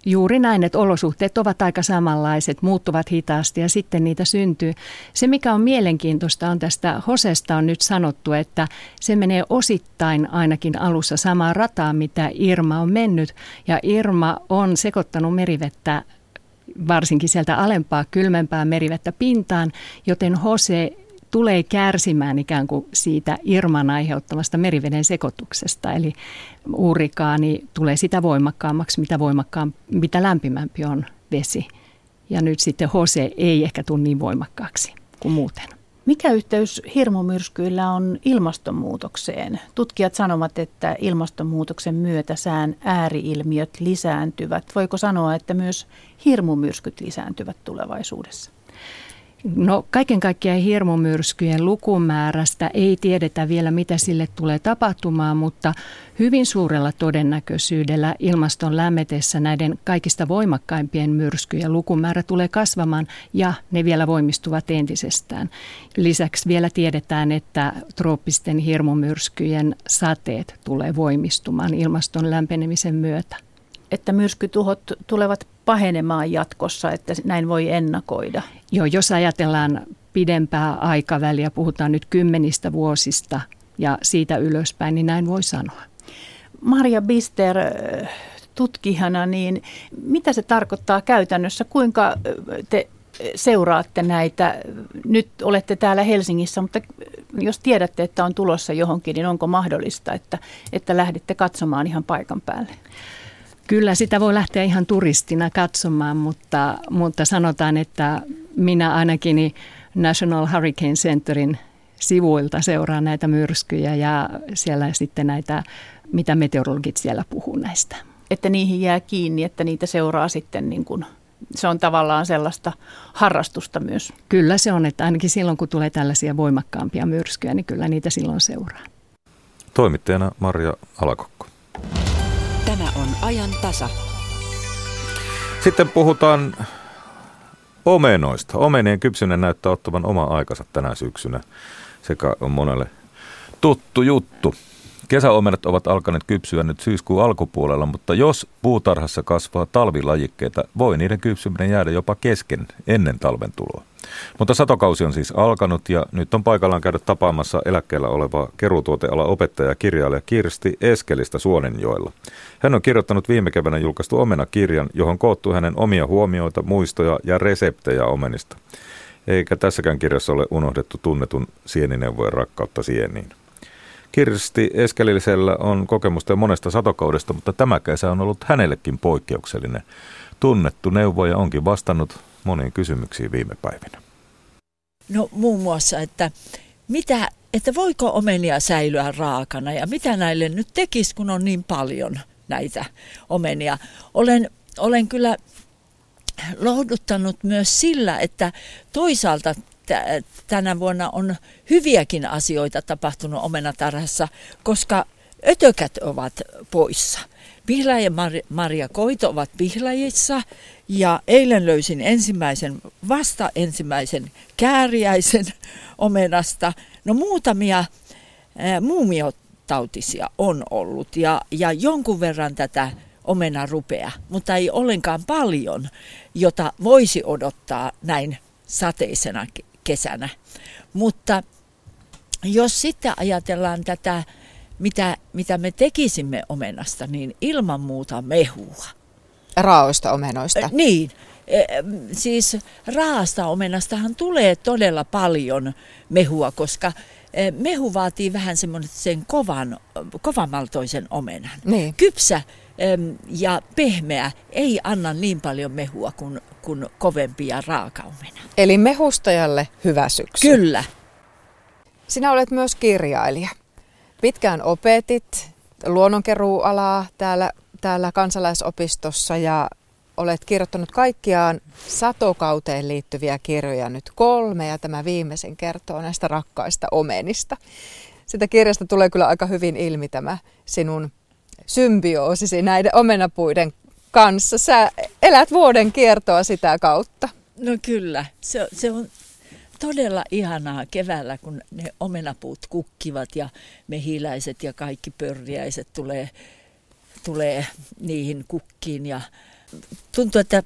Juuri näin, että olosuhteet ovat aika samanlaiset, muuttuvat hitaasti ja sitten niitä syntyy. Se, mikä on mielenkiintoista on tästä Hosesta on nyt sanottu, että se menee osittain ainakin alussa samaa rataa, mitä Irma on mennyt. Ja Irma on sekoittanut merivettä varsinkin sieltä alempaa, kylmempää merivettä pintaan, joten Hose tulee kärsimään ikään kuin siitä Irman aiheuttamasta meriveden sekoituksesta. Eli urikaani tulee sitä voimakkaammaksi, mitä, voimakkaam, mitä lämpimämpi on vesi. Ja nyt sitten Hose ei ehkä tule niin voimakkaaksi kuin muuten. Mikä yhteys hirmumyrskyillä on ilmastonmuutokseen? Tutkijat sanovat, että ilmastonmuutoksen myötä sään ääriilmiöt lisääntyvät. Voiko sanoa, että myös hirmumyrskyt lisääntyvät tulevaisuudessa? No kaiken kaikkiaan hirmumyrskyjen lukumäärästä ei tiedetä vielä, mitä sille tulee tapahtumaan, mutta hyvin suurella todennäköisyydellä ilmaston lämmetessä näiden kaikista voimakkaimpien myrskyjen lukumäärä tulee kasvamaan ja ne vielä voimistuvat entisestään. Lisäksi vielä tiedetään, että trooppisten hirmumyrskyjen sateet tulee voimistumaan ilmaston lämpenemisen myötä. Että myrskytuhot tulevat pahenemaan jatkossa, että näin voi ennakoida? Joo, jos ajatellaan pidempää aikaväliä, puhutaan nyt kymmenistä vuosista ja siitä ylöspäin, niin näin voi sanoa. Maria Bister, tutkijana, niin mitä se tarkoittaa käytännössä? Kuinka te seuraatte näitä? Nyt olette täällä Helsingissä, mutta jos tiedätte, että on tulossa johonkin, niin onko mahdollista, että, että lähdette katsomaan ihan paikan päälle? Kyllä sitä voi lähteä ihan turistina katsomaan, mutta, mutta sanotaan, että minä ainakin National Hurricane Centerin sivuilta seuraan näitä myrskyjä ja siellä sitten näitä, mitä meteorologit siellä puhuu näistä. Että niihin jää kiinni, että niitä seuraa sitten niin kuin se on tavallaan sellaista harrastusta myös. Kyllä se on, että ainakin silloin kun tulee tällaisia voimakkaampia myrskyjä, niin kyllä niitä silloin seuraa. Toimittajana Maria Alakokko. Tämä on ajan tasa. Sitten puhutaan omenoista. Omenien kypsyminen näyttää ottavan oma aikansa tänä syksynä, sekä on monelle tuttu juttu. Kesäomenat ovat alkaneet kypsyä nyt syyskuun alkupuolella, mutta jos puutarhassa kasvaa talvilajikkeita, voi niiden kypsyminen jäädä jopa kesken ennen talven tuloa. Mutta satokausi on siis alkanut ja nyt on paikallaan käydä tapaamassa eläkkeellä oleva keruutuoteala opettaja ja kirjailija Kirsti Eskelistä Suonenjoella. Hän on kirjoittanut viime keväänä julkaistu omena-kirjan, johon koottuu hänen omia huomioita, muistoja ja reseptejä omenista. Eikä tässäkään kirjassa ole unohdettu tunnetun sienineuvojen rakkautta sieniin. Kirsti Eskelillisellä on kokemusta monesta satokaudesta, mutta tämä kesä on ollut hänellekin poikkeuksellinen. Tunnettu neuvoja onkin vastannut moniin kysymyksiin viime päivinä. No muun muassa, että, mitä, että voiko omenia säilyä raakana ja mitä näille nyt tekisi, kun on niin paljon näitä omenia. Olen, olen kyllä lohduttanut myös sillä, että toisaalta tänä vuonna on hyviäkin asioita tapahtunut omenatarhassa, koska ötökät ovat poissa. Pihla ja Mar- Maria Koito ovat pihlajissa ja eilen löysin ensimmäisen, vasta ensimmäisen kääriäisen omenasta. No muutamia ää, muumiotautisia on ollut ja, ja jonkun verran tätä omena rupea, mutta ei ollenkaan paljon, jota voisi odottaa näin sateisena kesänä. Mutta jos sitten ajatellaan tätä, mitä, mitä me tekisimme omenasta, niin ilman muuta mehua. Raoista omenoista? Äh, niin. Siis raasta omenastahan tulee todella paljon mehua, koska mehu vaatii vähän semmoinen sen kovan, kovamaltoisen omenan. Niin. Kypsä ja pehmeä ei anna niin paljon mehua kuin, kuin kovempi ja raaka omena. Eli mehustajalle hyvä syksy. Kyllä. Sinä olet myös kirjailija. Pitkään opetit luonnonkeruualaa täällä, täällä kansalaisopistossa ja olet kirjoittanut kaikkiaan satokauteen liittyviä kirjoja nyt kolme ja tämä viimeisen kertoo näistä rakkaista omenista. Sitä kirjasta tulee kyllä aika hyvin ilmi tämä sinun symbioosisi näiden omenapuiden kanssa. Sä elät vuoden kiertoa sitä kautta. No kyllä, se, se on todella ihanaa keväällä, kun ne omenapuut kukkivat ja mehiläiset ja kaikki pörriäiset tulee, tulee niihin kukkiin. Ja tuntuu, että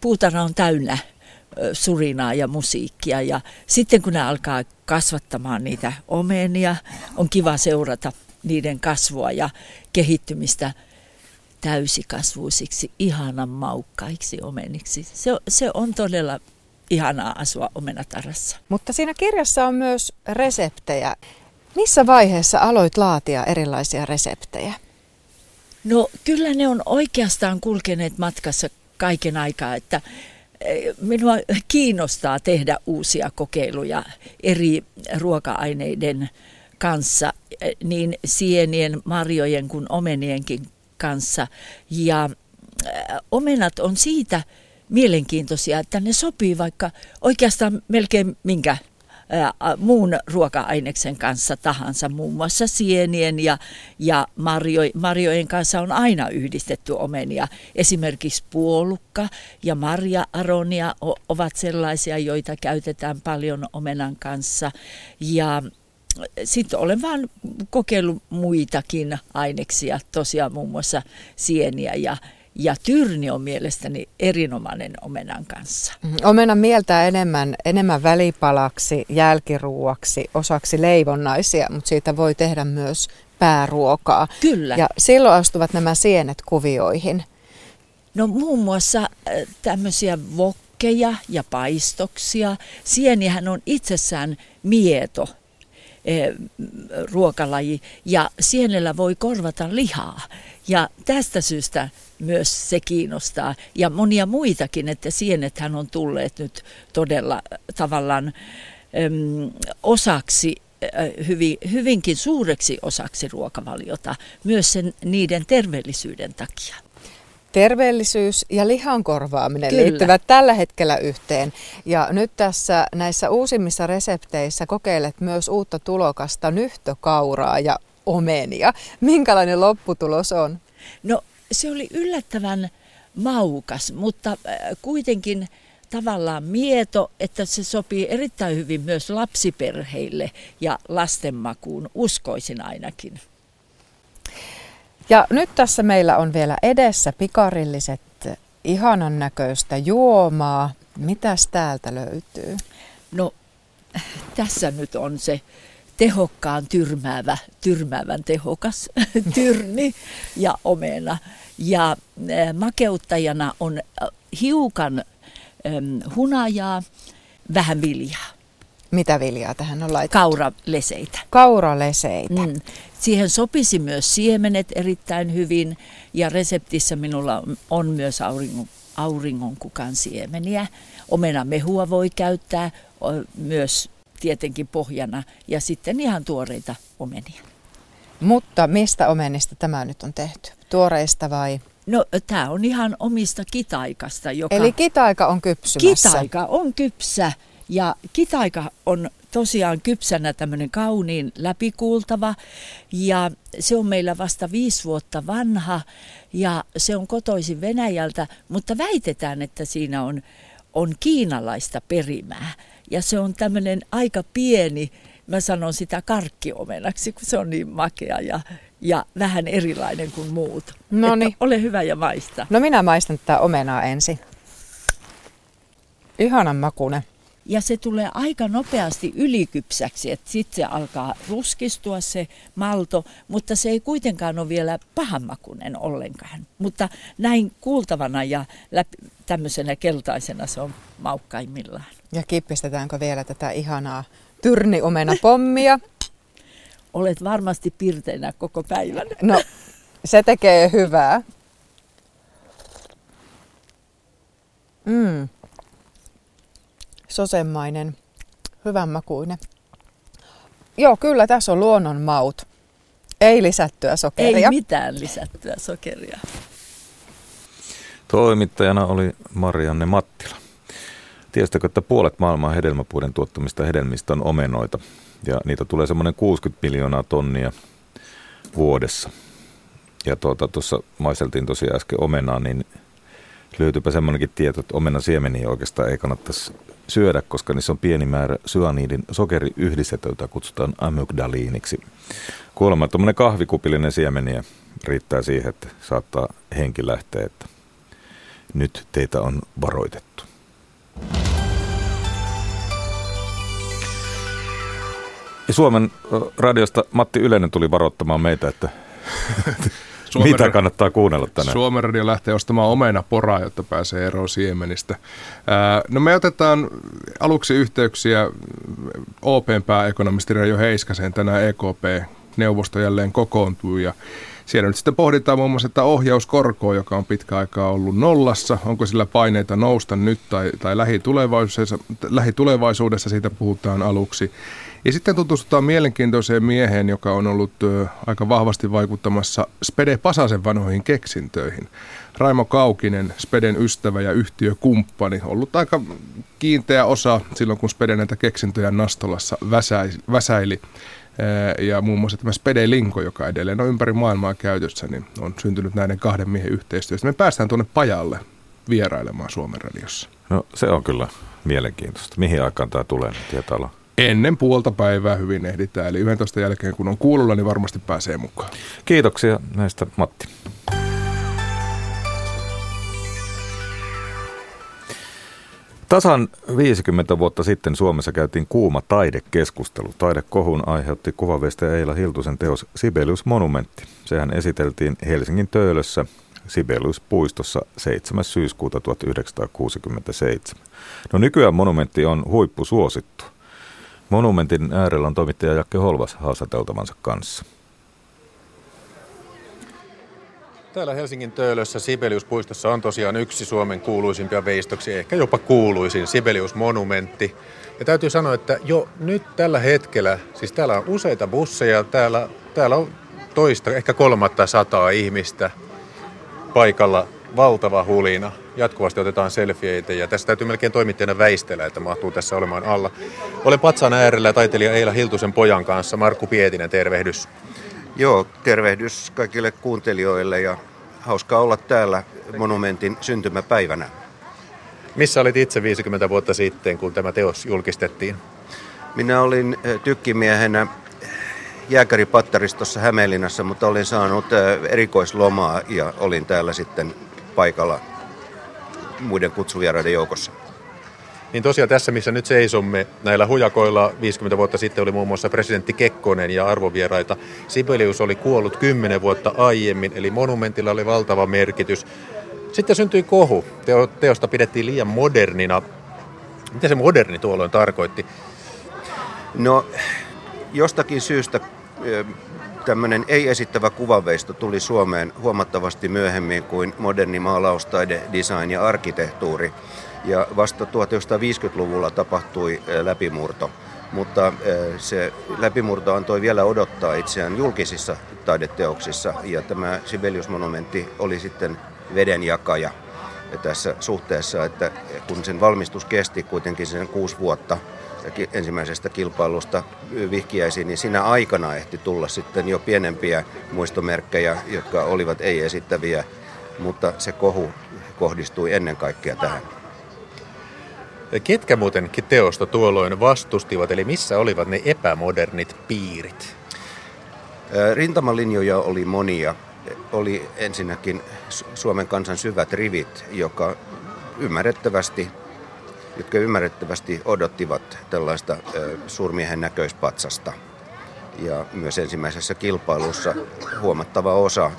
puutarha on täynnä surinaa ja musiikkia. Ja sitten kun ne alkaa kasvattamaan niitä omenia, on kiva seurata niiden kasvua ja kehittymistä täysikasvuisiksi, ihanan maukkaiksi omeniksi. Se, se on todella ihanaa asua omenatarassa. Mutta siinä kirjassa on myös reseptejä. Missä vaiheessa aloit laatia erilaisia reseptejä? No kyllä ne on oikeastaan kulkeneet matkassa kaiken aikaa, että eh, minua kiinnostaa tehdä uusia kokeiluja eri ruoka-aineiden kanssa, niin sienien, marjojen kuin omenienkin kanssa. Ja omenat on siitä mielenkiintoisia, että ne sopii vaikka oikeastaan melkein minkä muun ruoka-aineksen kanssa tahansa, muun muassa sienien ja, ja marjo, marjojen kanssa on aina yhdistetty omenia. Esimerkiksi puolukka ja marja-aronia ovat sellaisia, joita käytetään paljon omenan kanssa. Ja sitten olen vaan kokeillut muitakin aineksia, tosiaan muun muassa sieniä ja, ja tyrni on mielestäni erinomainen omenan kanssa. Mm, omena mieltää enemmän, enemmän välipalaksi, jälkiruuaksi, osaksi leivonnaisia, mutta siitä voi tehdä myös pääruokaa. Kyllä. Ja silloin astuvat nämä sienet kuvioihin. No muun muassa äh, tämmöisiä vokkeja ja paistoksia. Sienihän on itsessään mieto ruokalaji. Ja sienellä voi korvata lihaa. Ja tästä syystä myös se kiinnostaa. Ja monia muitakin, että sienethän on tulleet nyt todella tavallaan äm, osaksi äh, hyvin, hyvinkin suureksi osaksi ruokavaliota, myös sen, niiden terveellisyyden takia terveellisyys ja lihan korvaaminen Kyllä. liittyvät tällä hetkellä yhteen. Ja nyt tässä näissä uusimmissa resepteissä kokeilet myös uutta tulokasta, nyhtökauraa ja omenia. Minkälainen lopputulos on? No se oli yllättävän maukas, mutta äh, kuitenkin tavallaan mieto, että se sopii erittäin hyvin myös lapsiperheille ja lastenmakuun, uskoisin ainakin. Ja nyt tässä meillä on vielä edessä pikarilliset ihanan näköistä juomaa. Mitäs täältä löytyy? No tässä nyt on se tehokkaan tyrmäävä, tyrmäävän tehokas tyrni ja omena. Ja makeuttajana on hiukan hunajaa, vähän viljaa. Mitä viljaa tähän on laitettu? Kauraleseitä. Kauraleseitä. Mm. Siihen sopisi myös siemenet erittäin hyvin ja reseptissä minulla on myös auringon, auringonkukan siemeniä. Omenamehua voi käyttää myös tietenkin pohjana ja sitten ihan tuoreita omenia. Mutta mistä omenista tämä nyt on tehty? Tuoreista vai? No tämä on ihan omista kitaikasta. Joka... Eli kitaika on kypsymässä? Kitaika on kypsä ja kitaika on tosiaan kypsänä tämmöinen kauniin läpikuultava ja se on meillä vasta viisi vuotta vanha ja se on kotoisin Venäjältä, mutta väitetään, että siinä on, on kiinalaista perimää ja se on tämmöinen aika pieni, mä sanon sitä karkkiomenaksi, kun se on niin makea ja, ja vähän erilainen kuin muut. Noniin. Ole hyvä ja maista. No minä maistan tätä omenaa ensin. Ihanan makune ja se tulee aika nopeasti ylikypsäksi, että sitten se alkaa ruskistua se malto, mutta se ei kuitenkaan ole vielä pahanmakunen ollenkaan. Mutta näin kuultavana ja läpi, tämmöisenä keltaisena se on maukkaimmillaan. Ja kippistetäänkö vielä tätä ihanaa tyrniomena pommia? Olet varmasti pirteinä koko päivän. No, se tekee hyvää. Mm sosemainen, hyvän makuinen. Joo, kyllä tässä on luonnon maut. Ei lisättyä sokeria. Ei mitään lisättyä sokeria. Toimittajana oli Marianne Mattila. Tiesitkö, että puolet maailman hedelmäpuiden tuottamista hedelmistä on omenoita ja niitä tulee semmoinen 60 miljoonaa tonnia vuodessa. Ja tuota, tuossa maiseltiin tosiaan äsken omenaa, niin löytyypä semmoinenkin tieto, että omenan siemeniä oikeastaan ei kannattaisi syödä, koska niissä on pieni määrä syaniidin sokeriyhdistettä, jota kutsutaan amygdaliiniksi. Kuulemma tuommoinen kahvikupillinen siemeniä riittää siihen, että saattaa henki lähteä, että nyt teitä on varoitettu. Ja Suomen radiosta Matti Ylenen tuli varoittamaan meitä, että Suomen Mitä kannattaa kuunnella tänään? Suomen radio lähtee ostamaan omena poraa, jotta pääsee eroon siemenistä. no me otetaan aluksi yhteyksiä OPn pääekonomisti Reijo Heiskasen. Tänään EKP-neuvosto jälleen kokoontuu ja siellä nyt sitten pohditaan muun muassa, että ohjauskorkoa, joka on pitkä aikaa ollut nollassa, onko sillä paineita nousta nyt tai, tai lähitulevaisuudessa, lähitulevaisuudessa, siitä puhutaan aluksi. Ja sitten tutustutaan mielenkiintoiseen mieheen, joka on ollut aika vahvasti vaikuttamassa Spede Pasasen vanhoihin keksintöihin. Raimo Kaukinen, Speden ystävä ja yhtiökumppani, ollut aika kiinteä osa silloin, kun Spede näitä keksintöjä Nastolassa väsäili. Ja muun muassa tämä Spede Linko, joka edelleen on ympäri maailmaa käytössä, niin on syntynyt näiden kahden miehen yhteistyöstä. Me päästään tuonne pajalle vierailemaan Suomen radiossa. No se on kyllä mielenkiintoista. Mihin aikaan tämä tulee, tietää olla? Ennen puolta päivää hyvin ehditään, eli 11 jälkeen kun on kuulolla, niin varmasti pääsee mukaan. Kiitoksia näistä Matti. Tasan 50 vuotta sitten Suomessa käytiin kuuma taidekeskustelu. Taidekohun aiheutti kuvaveistäjä Eila Hiltusen teos Sibelius Monumentti. Sehän esiteltiin Helsingin Töölössä Sibelius-puistossa 7. syyskuuta 1967. No nykyään monumentti on huippusuosittu. Monumentin äärellä on toimittaja Jakke Holvas haastateltavansa kanssa. Täällä Helsingin Töölössä Sibeliuspuistossa on tosiaan yksi Suomen kuuluisimpia veistoksia, ehkä jopa kuuluisin Sibelius-monumentti. Ja täytyy sanoa, että jo nyt tällä hetkellä, siis täällä on useita busseja, täällä, täällä on toista, ehkä kolmatta sataa ihmistä paikalla, valtava hulina. Jatkuvasti otetaan selfieitä ja tässä täytyy melkein toimittajana väistellä, että mahtuu tässä olemaan alla. Olen patsaan äärellä taiteilija Eila Hiltusen pojan kanssa. Markku Pietinen, tervehdys. Joo, tervehdys kaikille kuuntelijoille ja hauskaa olla täällä monumentin syntymäpäivänä. Missä olit itse 50 vuotta sitten, kun tämä teos julkistettiin? Minä olin eh, tykkimiehenä jääkäripattaristossa Hämeenlinnassa, mutta olin saanut eh, erikoislomaa ja olin täällä sitten paikalla muiden kutsuvieraiden joukossa. Niin tosiaan tässä, missä nyt seisomme näillä hujakoilla 50 vuotta sitten oli muun muassa presidentti Kekkonen ja arvovieraita. Sibelius oli kuollut 10 vuotta aiemmin, eli monumentilla oli valtava merkitys. Sitten syntyi kohu. Teo, teosta pidettiin liian modernina. Mitä se moderni tuolloin tarkoitti? No, jostakin syystä tämmöinen ei-esittävä kuvanveisto tuli Suomeen huomattavasti myöhemmin kuin moderni maalaustaide, design ja arkkitehtuuri ja vasta 1950-luvulla tapahtui läpimurto. Mutta se läpimurto antoi vielä odottaa itseään julkisissa taideteoksissa ja tämä Sibelius-monumentti oli sitten vedenjakaja tässä suhteessa, että kun sen valmistus kesti kuitenkin sen kuusi vuotta ensimmäisestä kilpailusta vihkiäisiin, niin siinä aikana ehti tulla sitten jo pienempiä muistomerkkejä, jotka olivat ei-esittäviä, mutta se kohu kohdistui ennen kaikkea tähän. Ketkä muuten teosta tuolloin vastustivat, eli missä olivat ne epämodernit piirit? Rintamalinjoja oli monia. Oli ensinnäkin Suomen kansan syvät rivit, joka ymmärrettävästi, jotka ymmärrettävästi odottivat tällaista suurmiehen näköispatsasta. Ja myös ensimmäisessä kilpailussa huomattava osa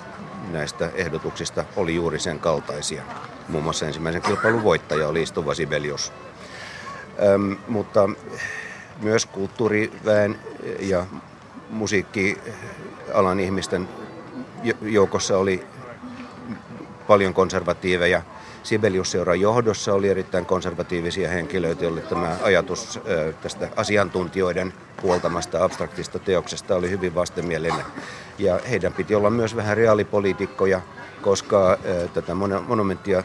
näistä ehdotuksista oli juuri sen kaltaisia. Muun muassa ensimmäisen kilpailun voittaja oli istuva Sibelius. Öm, mutta myös kulttuuriväen ja musiikkialan ihmisten joukossa oli paljon konservatiiveja. Sibelius-seuran johdossa oli erittäin konservatiivisia henkilöitä, joille tämä ajatus tästä asiantuntijoiden puoltamasta abstraktista teoksesta oli hyvin vastenmielinen. Ja heidän piti olla myös vähän reaalipoliitikkoja, koska tätä monumenttia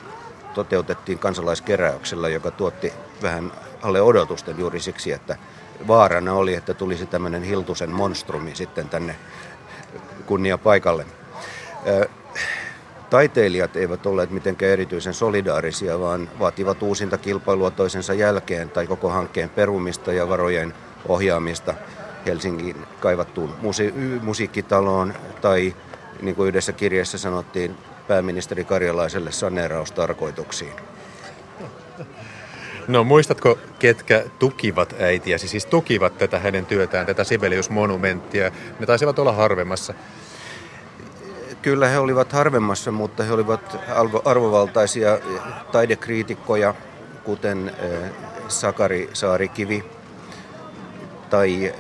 toteutettiin kansalaiskeräyksellä, joka tuotti vähän alle odotusten juuri siksi, että vaarana oli, että tulisi tämmöinen Hiltusen monstrumi sitten tänne kunniapaikalle. Taiteilijat eivät olleet mitenkään erityisen solidaarisia, vaan vaativat uusinta kilpailua toisensa jälkeen tai koko hankkeen perumista ja varojen ohjaamista Helsingin kaivattuun musi- musiikkitaloon tai niin kuin yhdessä kirjassa sanottiin, pääministeri Karjalaiselle saneeraustarkoituksiin. No muistatko, ketkä tukivat äitiäsi, siis tukivat tätä hänen työtään, tätä Sibelius-monumenttia? Ne taisivat olla harvemmassa. Kyllä he olivat harvemmassa, mutta he olivat arvovaltaisia taidekriitikkoja, kuten eh, Sakari Saarikivi tai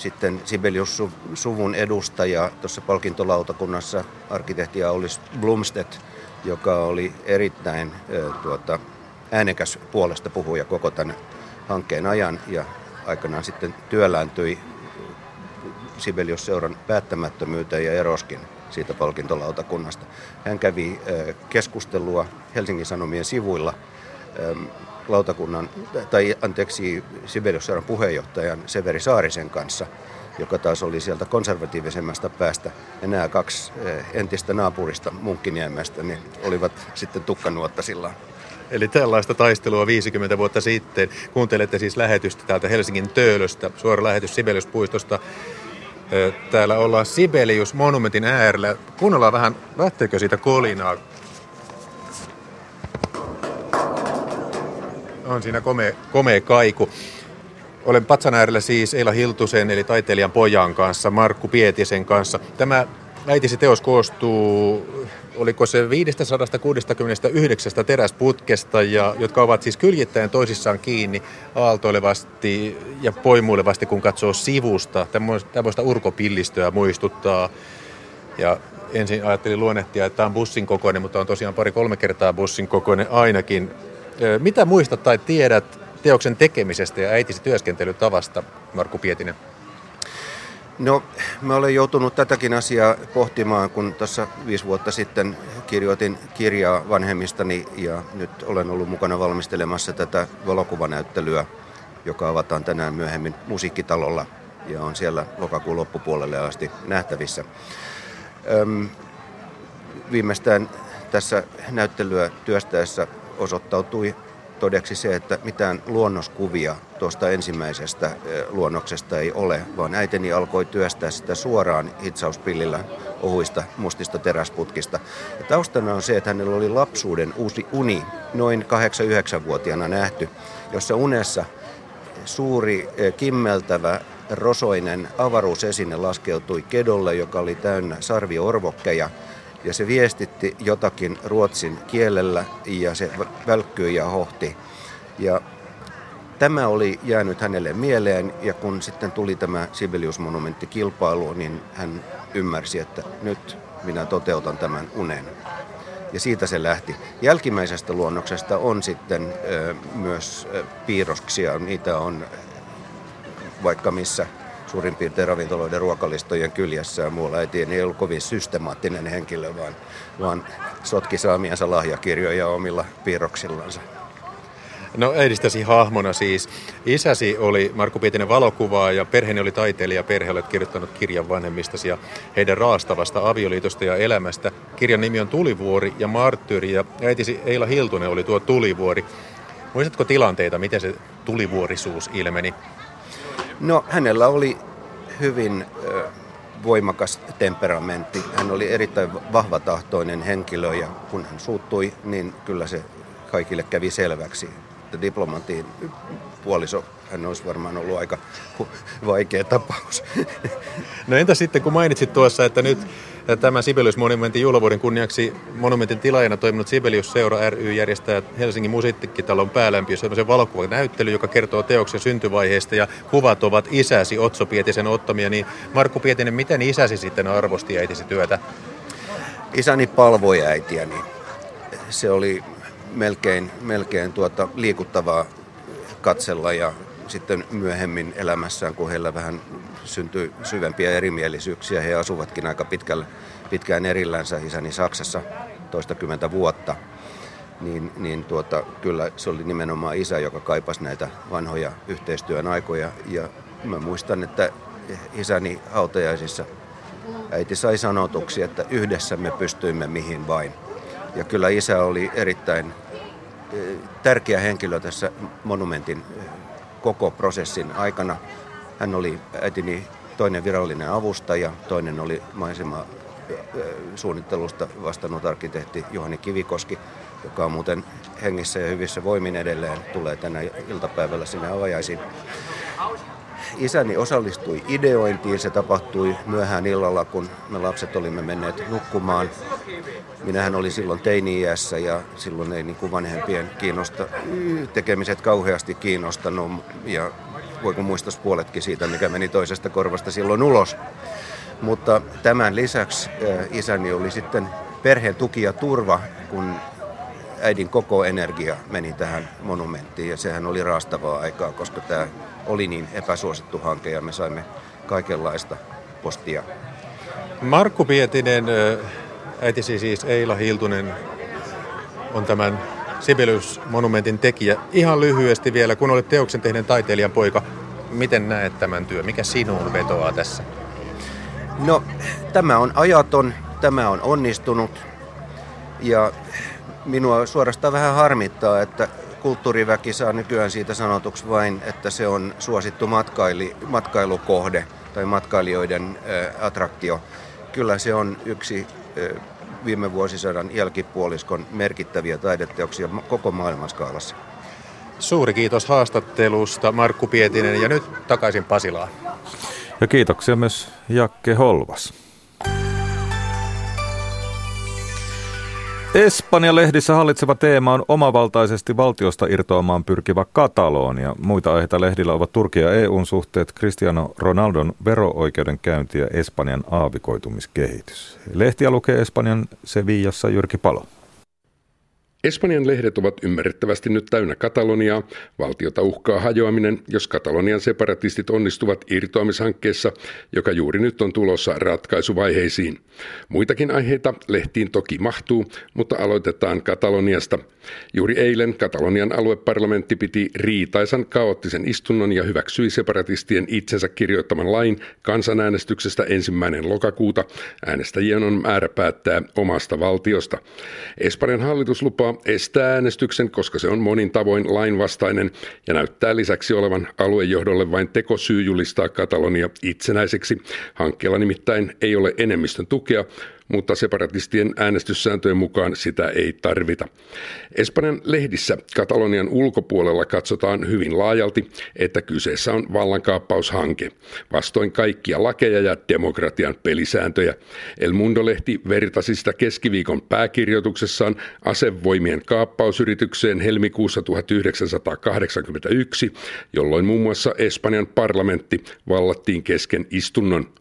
sitten Sibelius-suvun edustaja tuossa palkintolautakunnassa, arkkitehti Aulis Blumstedt, joka oli erittäin äh, tuota, äänekäs puolesta puhuja koko tämän hankkeen ajan ja aikanaan sitten työlääntyi Sibelius-seuran päättämättömyyteen ja eroskin siitä palkintolautakunnasta. Hän kävi keskustelua Helsingin Sanomien sivuilla lautakunnan, tai anteeksi, Sibeliusseuran puheenjohtajan Severi Saarisen kanssa, joka taas oli sieltä konservatiivisemmasta päästä. Ja nämä kaksi entistä naapurista Munkkiniemestä niin olivat sitten tukkanuottasillaan. Eli tällaista taistelua 50 vuotta sitten. Kuuntelette siis lähetystä täältä Helsingin Töölöstä, suora lähetys Sibeliuspuistosta. Täällä ollaan Sibelius monumentin äärellä. Kuunnellaan vähän, lähteekö siitä kolinaa. On siinä komea, komea kaiku. Olen patsan äärellä siis Eila Hiltusen eli taiteilijan pojan kanssa, Markku Pietisen kanssa. Tämä äitisi teos koostuu oliko se 569 teräsputkesta, ja, jotka ovat siis kyljittäen toisissaan kiinni aaltoilevasti ja poimuilevasti, kun katsoo sivusta. Tämmöistä urkopillistöä muistuttaa. Ja ensin ajattelin luonnehtia, että tämä on bussin kokoinen, mutta on tosiaan pari-kolme kertaa bussin kokoinen ainakin. Mitä muistat tai tiedät teoksen tekemisestä ja äitisi työskentelytavasta, Markku Pietinen? No, mä olen joutunut tätäkin asiaa pohtimaan, kun tuossa viisi vuotta sitten kirjoitin kirjaa vanhemmistani ja nyt olen ollut mukana valmistelemassa tätä valokuvanäyttelyä, joka avataan tänään myöhemmin musiikkitalolla ja on siellä lokakuun loppupuolelle asti nähtävissä. Öm, viimeistään tässä näyttelyä työstäessä osoittautui todeksi se, että mitään luonnoskuvia tuosta ensimmäisestä luonnoksesta ei ole, vaan äiteni alkoi työstää sitä suoraan hitsauspillillä ohuista mustista teräsputkista. Ja taustana on se, että hänellä oli lapsuuden uusi uni, noin 8-9-vuotiaana nähty, jossa unessa suuri kimmeltävä rosoinen avaruusesine laskeutui kedolle, joka oli täynnä sarviorvokkeja – ja se viestitti jotakin ruotsin kielellä ja se välkkyi ja hohti. Ja tämä oli jäänyt hänelle mieleen ja kun sitten tuli tämä Sibelius-monumentti kilpailu, niin hän ymmärsi, että nyt minä toteutan tämän unen. Ja siitä se lähti. Jälkimmäisestä luonnoksesta on sitten ö, myös ö, piirroksia. Niitä on vaikka missä suurin piirtein ravintoloiden ruokalistojen kyljessä ja muualla. Äiti ei ollut kovin systemaattinen henkilö, vaan, vaan sotki saamiansa lahjakirjoja omilla piirroksillansa. No äidistäsi hahmona siis. Isäsi oli Markku Pietinen valokuvaa ja perheeni oli taiteilija. Perhe olet kirjoittanut kirjan vanhemmistasi ja heidän raastavasta avioliitosta ja elämästä. Kirjan nimi on Tulivuori ja Marttyyri ja äitisi Eila Hiltunen oli tuo Tulivuori. Muistatko tilanteita, miten se tulivuorisuus ilmeni? No hänellä oli hyvin voimakas temperamentti. Hän oli erittäin vahvatahtoinen henkilö ja kun hän suuttui, niin kyllä se kaikille kävi selväksi. Diplomatiin puoliso, hän olisi varmaan ollut aika vaikea tapaus. No entä sitten, kun mainitsit tuossa, että nyt Tämä Sibelius-monumentin juhlavuoden kunniaksi monumentin tilaajana toiminut Sibelius-seura ry järjestää Helsingin musiikkitalon päälämpiössä sellaisen valokuvanäyttely, joka kertoo teoksen syntyvaiheesta ja kuvat ovat isäsi Otso Pietisen ottamia. Niin Markku Pietinen, miten isäsi sitten arvosti äitisi työtä? Isäni palvoi äitiäni. Se oli melkein, melkein tuota liikuttavaa katsella ja sitten myöhemmin elämässään, kun heillä vähän syntyi syvempiä erimielisyyksiä. He asuvatkin aika pitkälle, pitkään erillänsä isäni Saksassa toistakymmentä vuotta. Niin, niin tuota, kyllä se oli nimenomaan isä, joka kaipasi näitä vanhoja yhteistyön aikoja. Ja mä muistan, että isäni hautajaisissa äiti sai sanotuksi, että yhdessä me pystyimme mihin vain. Ja kyllä isä oli erittäin eh, tärkeä henkilö tässä monumentin eh, koko prosessin aikana. Hän oli äitini toinen virallinen avustaja, toinen oli maisema suunnittelusta vastannut arkkitehti Juhani Kivikoski, joka on muuten hengissä ja hyvissä voimin edelleen, tulee tänä iltapäivällä sinne avajaisiin. Isäni osallistui ideointiin, se tapahtui myöhään illalla, kun me lapset olimme menneet nukkumaan. Minähän olin silloin teini-iässä ja silloin ei niin kuin vanhempien kiinnosta, tekemiset kauheasti kiinnostanut ja voiko muistaa puoletkin siitä, mikä meni toisesta korvasta silloin ulos. Mutta tämän lisäksi isäni oli sitten perheen tuki ja turva, kun äidin koko energia meni tähän monumenttiin ja sehän oli raastavaa aikaa, koska tämä oli niin epäsuosittu hanke ja me saimme kaikenlaista postia Markku Pietinen, äitisi siis Eila Hiltunen, on tämän Sibelius-monumentin tekijä. Ihan lyhyesti vielä, kun olet teoksen tehneen taiteilijan poika, miten näet tämän työn? Mikä sinuun vetoaa tässä? No, tämä on ajaton, tämä on onnistunut ja minua suorastaan vähän harmittaa, että kulttuuriväki saa nykyään siitä sanotuksi vain, että se on suosittu matkaili, matkailukohde tai matkailijoiden ä, attraktio. Kyllä se on yksi viime vuosisadan jälkipuoliskon merkittäviä taideteoksia koko maailmanskaalassa. Suuri kiitos haastattelusta Markku Pietinen ja nyt takaisin Pasilaan. Ja kiitoksia myös Jakke Holvas. Espanjan lehdissä hallitseva teema on omavaltaisesti valtiosta irtoamaan pyrkivä Katalonia. Muita aiheita lehdillä ovat Turkia ja EUn suhteet, Cristiano Ronaldon vero-oikeudenkäynti ja Espanjan aavikoitumiskehitys. Lehtiä lukee Espanjan Sevillassa Jyrki Palo. Espanjan lehdet ovat ymmärrettävästi nyt täynnä Kataloniaa. Valtiota uhkaa hajoaminen, jos Katalonian separatistit onnistuvat irtoamishankkeessa, joka juuri nyt on tulossa ratkaisuvaiheisiin. Muitakin aiheita lehtiin toki mahtuu, mutta aloitetaan Kataloniasta. Juuri eilen Katalonian alueparlamentti piti riitaisan kaoottisen istunnon ja hyväksyi separatistien itsensä kirjoittaman lain kansanäänestyksestä ensimmäinen lokakuuta. Äänestäjien on määrä päättää omasta valtiosta. Espanjan hallitus lupaa estää äänestyksen, koska se on monin tavoin lainvastainen ja näyttää lisäksi olevan aluejohdolle vain tekosyy julistaa Katalonia itsenäiseksi. Hankkeella nimittäin ei ole enemmistön tukea, mutta separatistien äänestyssääntöjen mukaan sitä ei tarvita. Espanjan lehdissä Katalonian ulkopuolella katsotaan hyvin laajalti, että kyseessä on vallankaappaushanke, vastoin kaikkia lakeja ja demokratian pelisääntöjä. El Mundo-lehti vertasi sitä keskiviikon pääkirjoituksessaan asevoimien kaappausyritykseen helmikuussa 1981, jolloin muun muassa Espanjan parlamentti vallattiin kesken istunnon.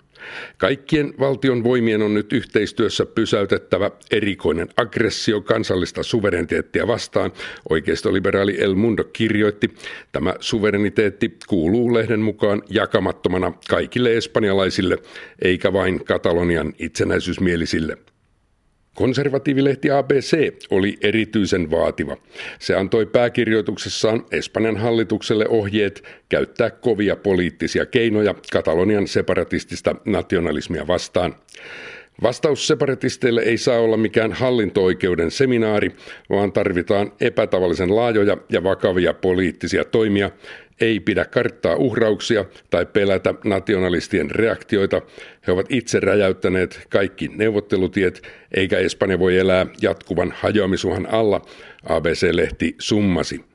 Kaikkien valtion voimien on nyt yhteistyössä pysäytettävä erikoinen aggressio kansallista suvereniteettia vastaan, oikeistoliberaali El Mundo kirjoitti. Tämä suvereniteetti kuuluu lehden mukaan jakamattomana kaikille espanjalaisille, eikä vain Katalonian itsenäisyysmielisille. Konservatiivilehti ABC oli erityisen vaativa. Se antoi pääkirjoituksessaan Espanjan hallitukselle ohjeet käyttää kovia poliittisia keinoja Katalonian separatistista nationalismia vastaan. Vastaus separatisteille ei saa olla mikään hallinto-oikeuden seminaari, vaan tarvitaan epätavallisen laajoja ja vakavia poliittisia toimia, ei pidä karttaa uhrauksia tai pelätä nationalistien reaktioita. He ovat itse räjäyttäneet kaikki neuvottelutiet, eikä Espanja voi elää jatkuvan hajoamisuhan alla, ABC-lehti summasi.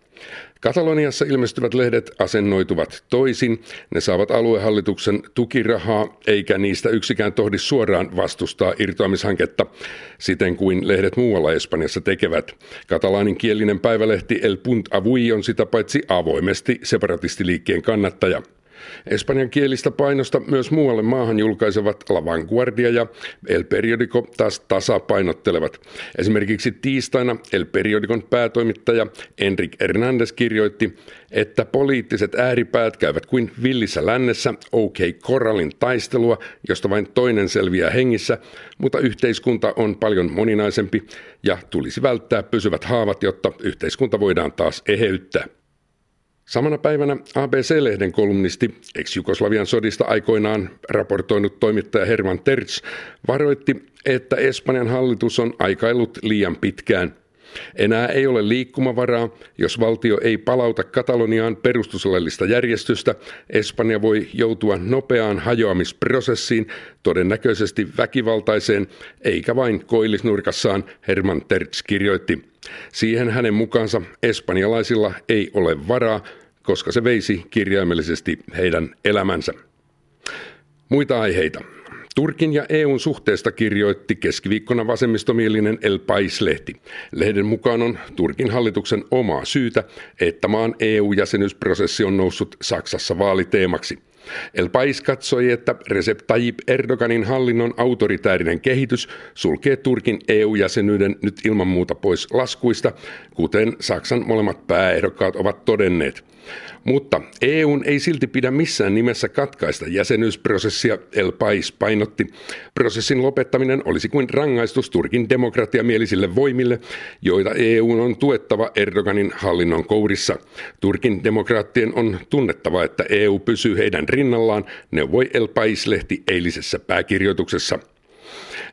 Kataloniassa ilmestyvät lehdet asennoituvat toisin. Ne saavat aluehallituksen tukirahaa, eikä niistä yksikään tohdi suoraan vastustaa irtoamishanketta, siten kuin lehdet muualla Espanjassa tekevät. Katalaanin kielinen päivälehti El Punt Avui on sitä paitsi avoimesti separatistiliikkeen kannattaja. Espanjan kielistä painosta myös muualle maahan julkaisevat La Vanguardia ja El Periodico taas tasapainottelevat. Esimerkiksi tiistaina El Periodicon päätoimittaja Enric Hernandez kirjoitti, että poliittiset ääripäät käyvät kuin villissä lännessä OK Corralin taistelua, josta vain toinen selviää hengissä, mutta yhteiskunta on paljon moninaisempi ja tulisi välttää pysyvät haavat, jotta yhteiskunta voidaan taas eheyttää. Samana päivänä ABC-lehden kolumnisti, ex-Jugoslavian sodista aikoinaan raportoinut toimittaja Herman Terz, varoitti, että Espanjan hallitus on aikaillut liian pitkään. Enää ei ole liikkumavaraa, jos valtio ei palauta Kataloniaan perustuslaillista järjestystä, Espanja voi joutua nopeaan hajoamisprosessiin, todennäköisesti väkivaltaiseen, eikä vain koillisnurkassaan, Herman Terz kirjoitti. Siihen hänen mukaansa espanjalaisilla ei ole varaa, koska se veisi kirjaimellisesti heidän elämänsä. Muita aiheita. Turkin ja EUn suhteesta kirjoitti keskiviikkona vasemmistomielinen El Pais-lehti. Lehden mukaan on Turkin hallituksen omaa syytä, että maan EU-jäsenyysprosessi on noussut Saksassa vaaliteemaksi. El Pais katsoi, että Recep Tayyip Erdoganin hallinnon autoritäärinen kehitys sulkee Turkin EU-jäsenyyden nyt ilman muuta pois laskuista, kuten Saksan molemmat pääehdokkaat ovat todenneet. Mutta EUn ei silti pidä missään nimessä katkaista jäsenyysprosessia, El Pais painotti. Prosessin lopettaminen olisi kuin rangaistus Turkin demokratiamielisille voimille, joita EU on tuettava Erdoganin hallinnon kourissa. Turkin demokraattien on tunnettava, että EU pysyy heidän rinnallaan, neuvoi El Pais-lehti eilisessä pääkirjoituksessa.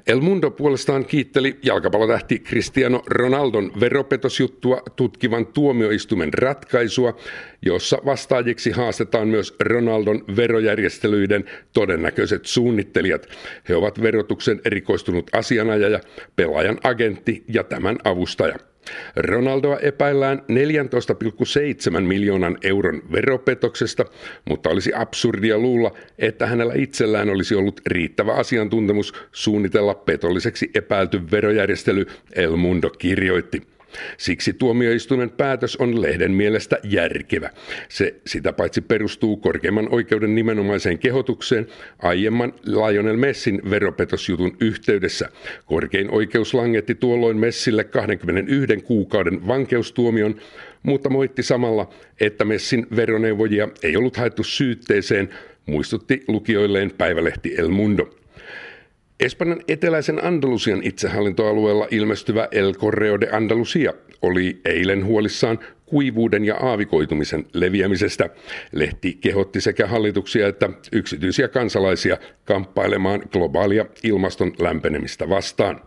El Mundo puolestaan kiitteli jalkapallotähti Cristiano Ronaldon veropetosjuttua tutkivan tuomioistuimen ratkaisua, jossa vastaajiksi haastetaan myös Ronaldon verojärjestelyiden todennäköiset suunnittelijat. He ovat verotuksen erikoistunut asianajaja, pelaajan agentti ja tämän avustaja. Ronaldoa epäillään 14,7 miljoonan euron veropetoksesta, mutta olisi absurdia luulla, että hänellä itsellään olisi ollut riittävä asiantuntemus suunnitella petolliseksi epäilty verojärjestely, El Mundo kirjoitti. Siksi tuomioistuimen päätös on lehden mielestä järkevä. Se sitä paitsi perustuu korkeimman oikeuden nimenomaiseen kehotukseen aiemman Lionel Messin veropetosjutun yhteydessä. Korkein oikeus langetti tuolloin Messille 21 kuukauden vankeustuomion, mutta moitti samalla, että Messin veroneuvojia ei ollut haettu syytteeseen, muistutti lukijoilleen päivälehti El Mundo. Espanjan eteläisen Andalusian itsehallintoalueella ilmestyvä El Correo de Andalusia oli eilen huolissaan kuivuuden ja aavikoitumisen leviämisestä. Lehti kehotti sekä hallituksia että yksityisiä kansalaisia kamppailemaan globaalia ilmaston lämpenemistä vastaan.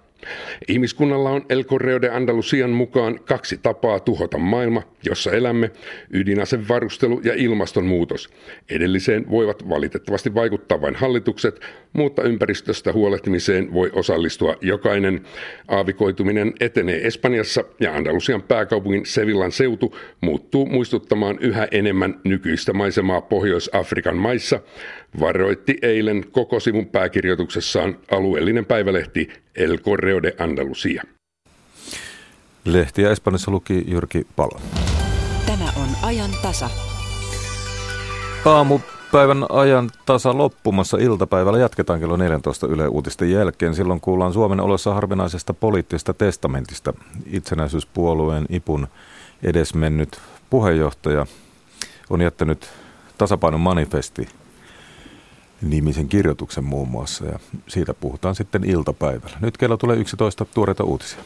Ihmiskunnalla on El Correo de Andalusian mukaan kaksi tapaa tuhota maailma, jossa elämme, ydinasevarustelu ja ilmastonmuutos. Edelliseen voivat valitettavasti vaikuttaa vain hallitukset, mutta ympäristöstä huolehtimiseen voi osallistua jokainen. Aavikoituminen etenee Espanjassa ja Andalusian pääkaupungin Sevillan seutu muuttuu muistuttamaan yhä enemmän nykyistä maisemaa Pohjois-Afrikan maissa, varoitti eilen koko sivun pääkirjoituksessaan alueellinen päivälehti El Correo de Andalusia. Lehtiä Espanjassa luki Jyrki Palo. Tämä on ajan tasa. Aamupäivän ajan tasa loppumassa iltapäivällä jatketaan kello 14 Yle Uutisten jälkeen. Silloin kuullaan Suomen olossa harvinaisesta poliittisesta testamentista. Itsenäisyyspuolueen IPUN edesmennyt puheenjohtaja on jättänyt tasapainon manifesti nimisen kirjoituksen muun muassa ja siitä puhutaan sitten iltapäivällä. Nyt kello tulee 11 tuoreita uutisia.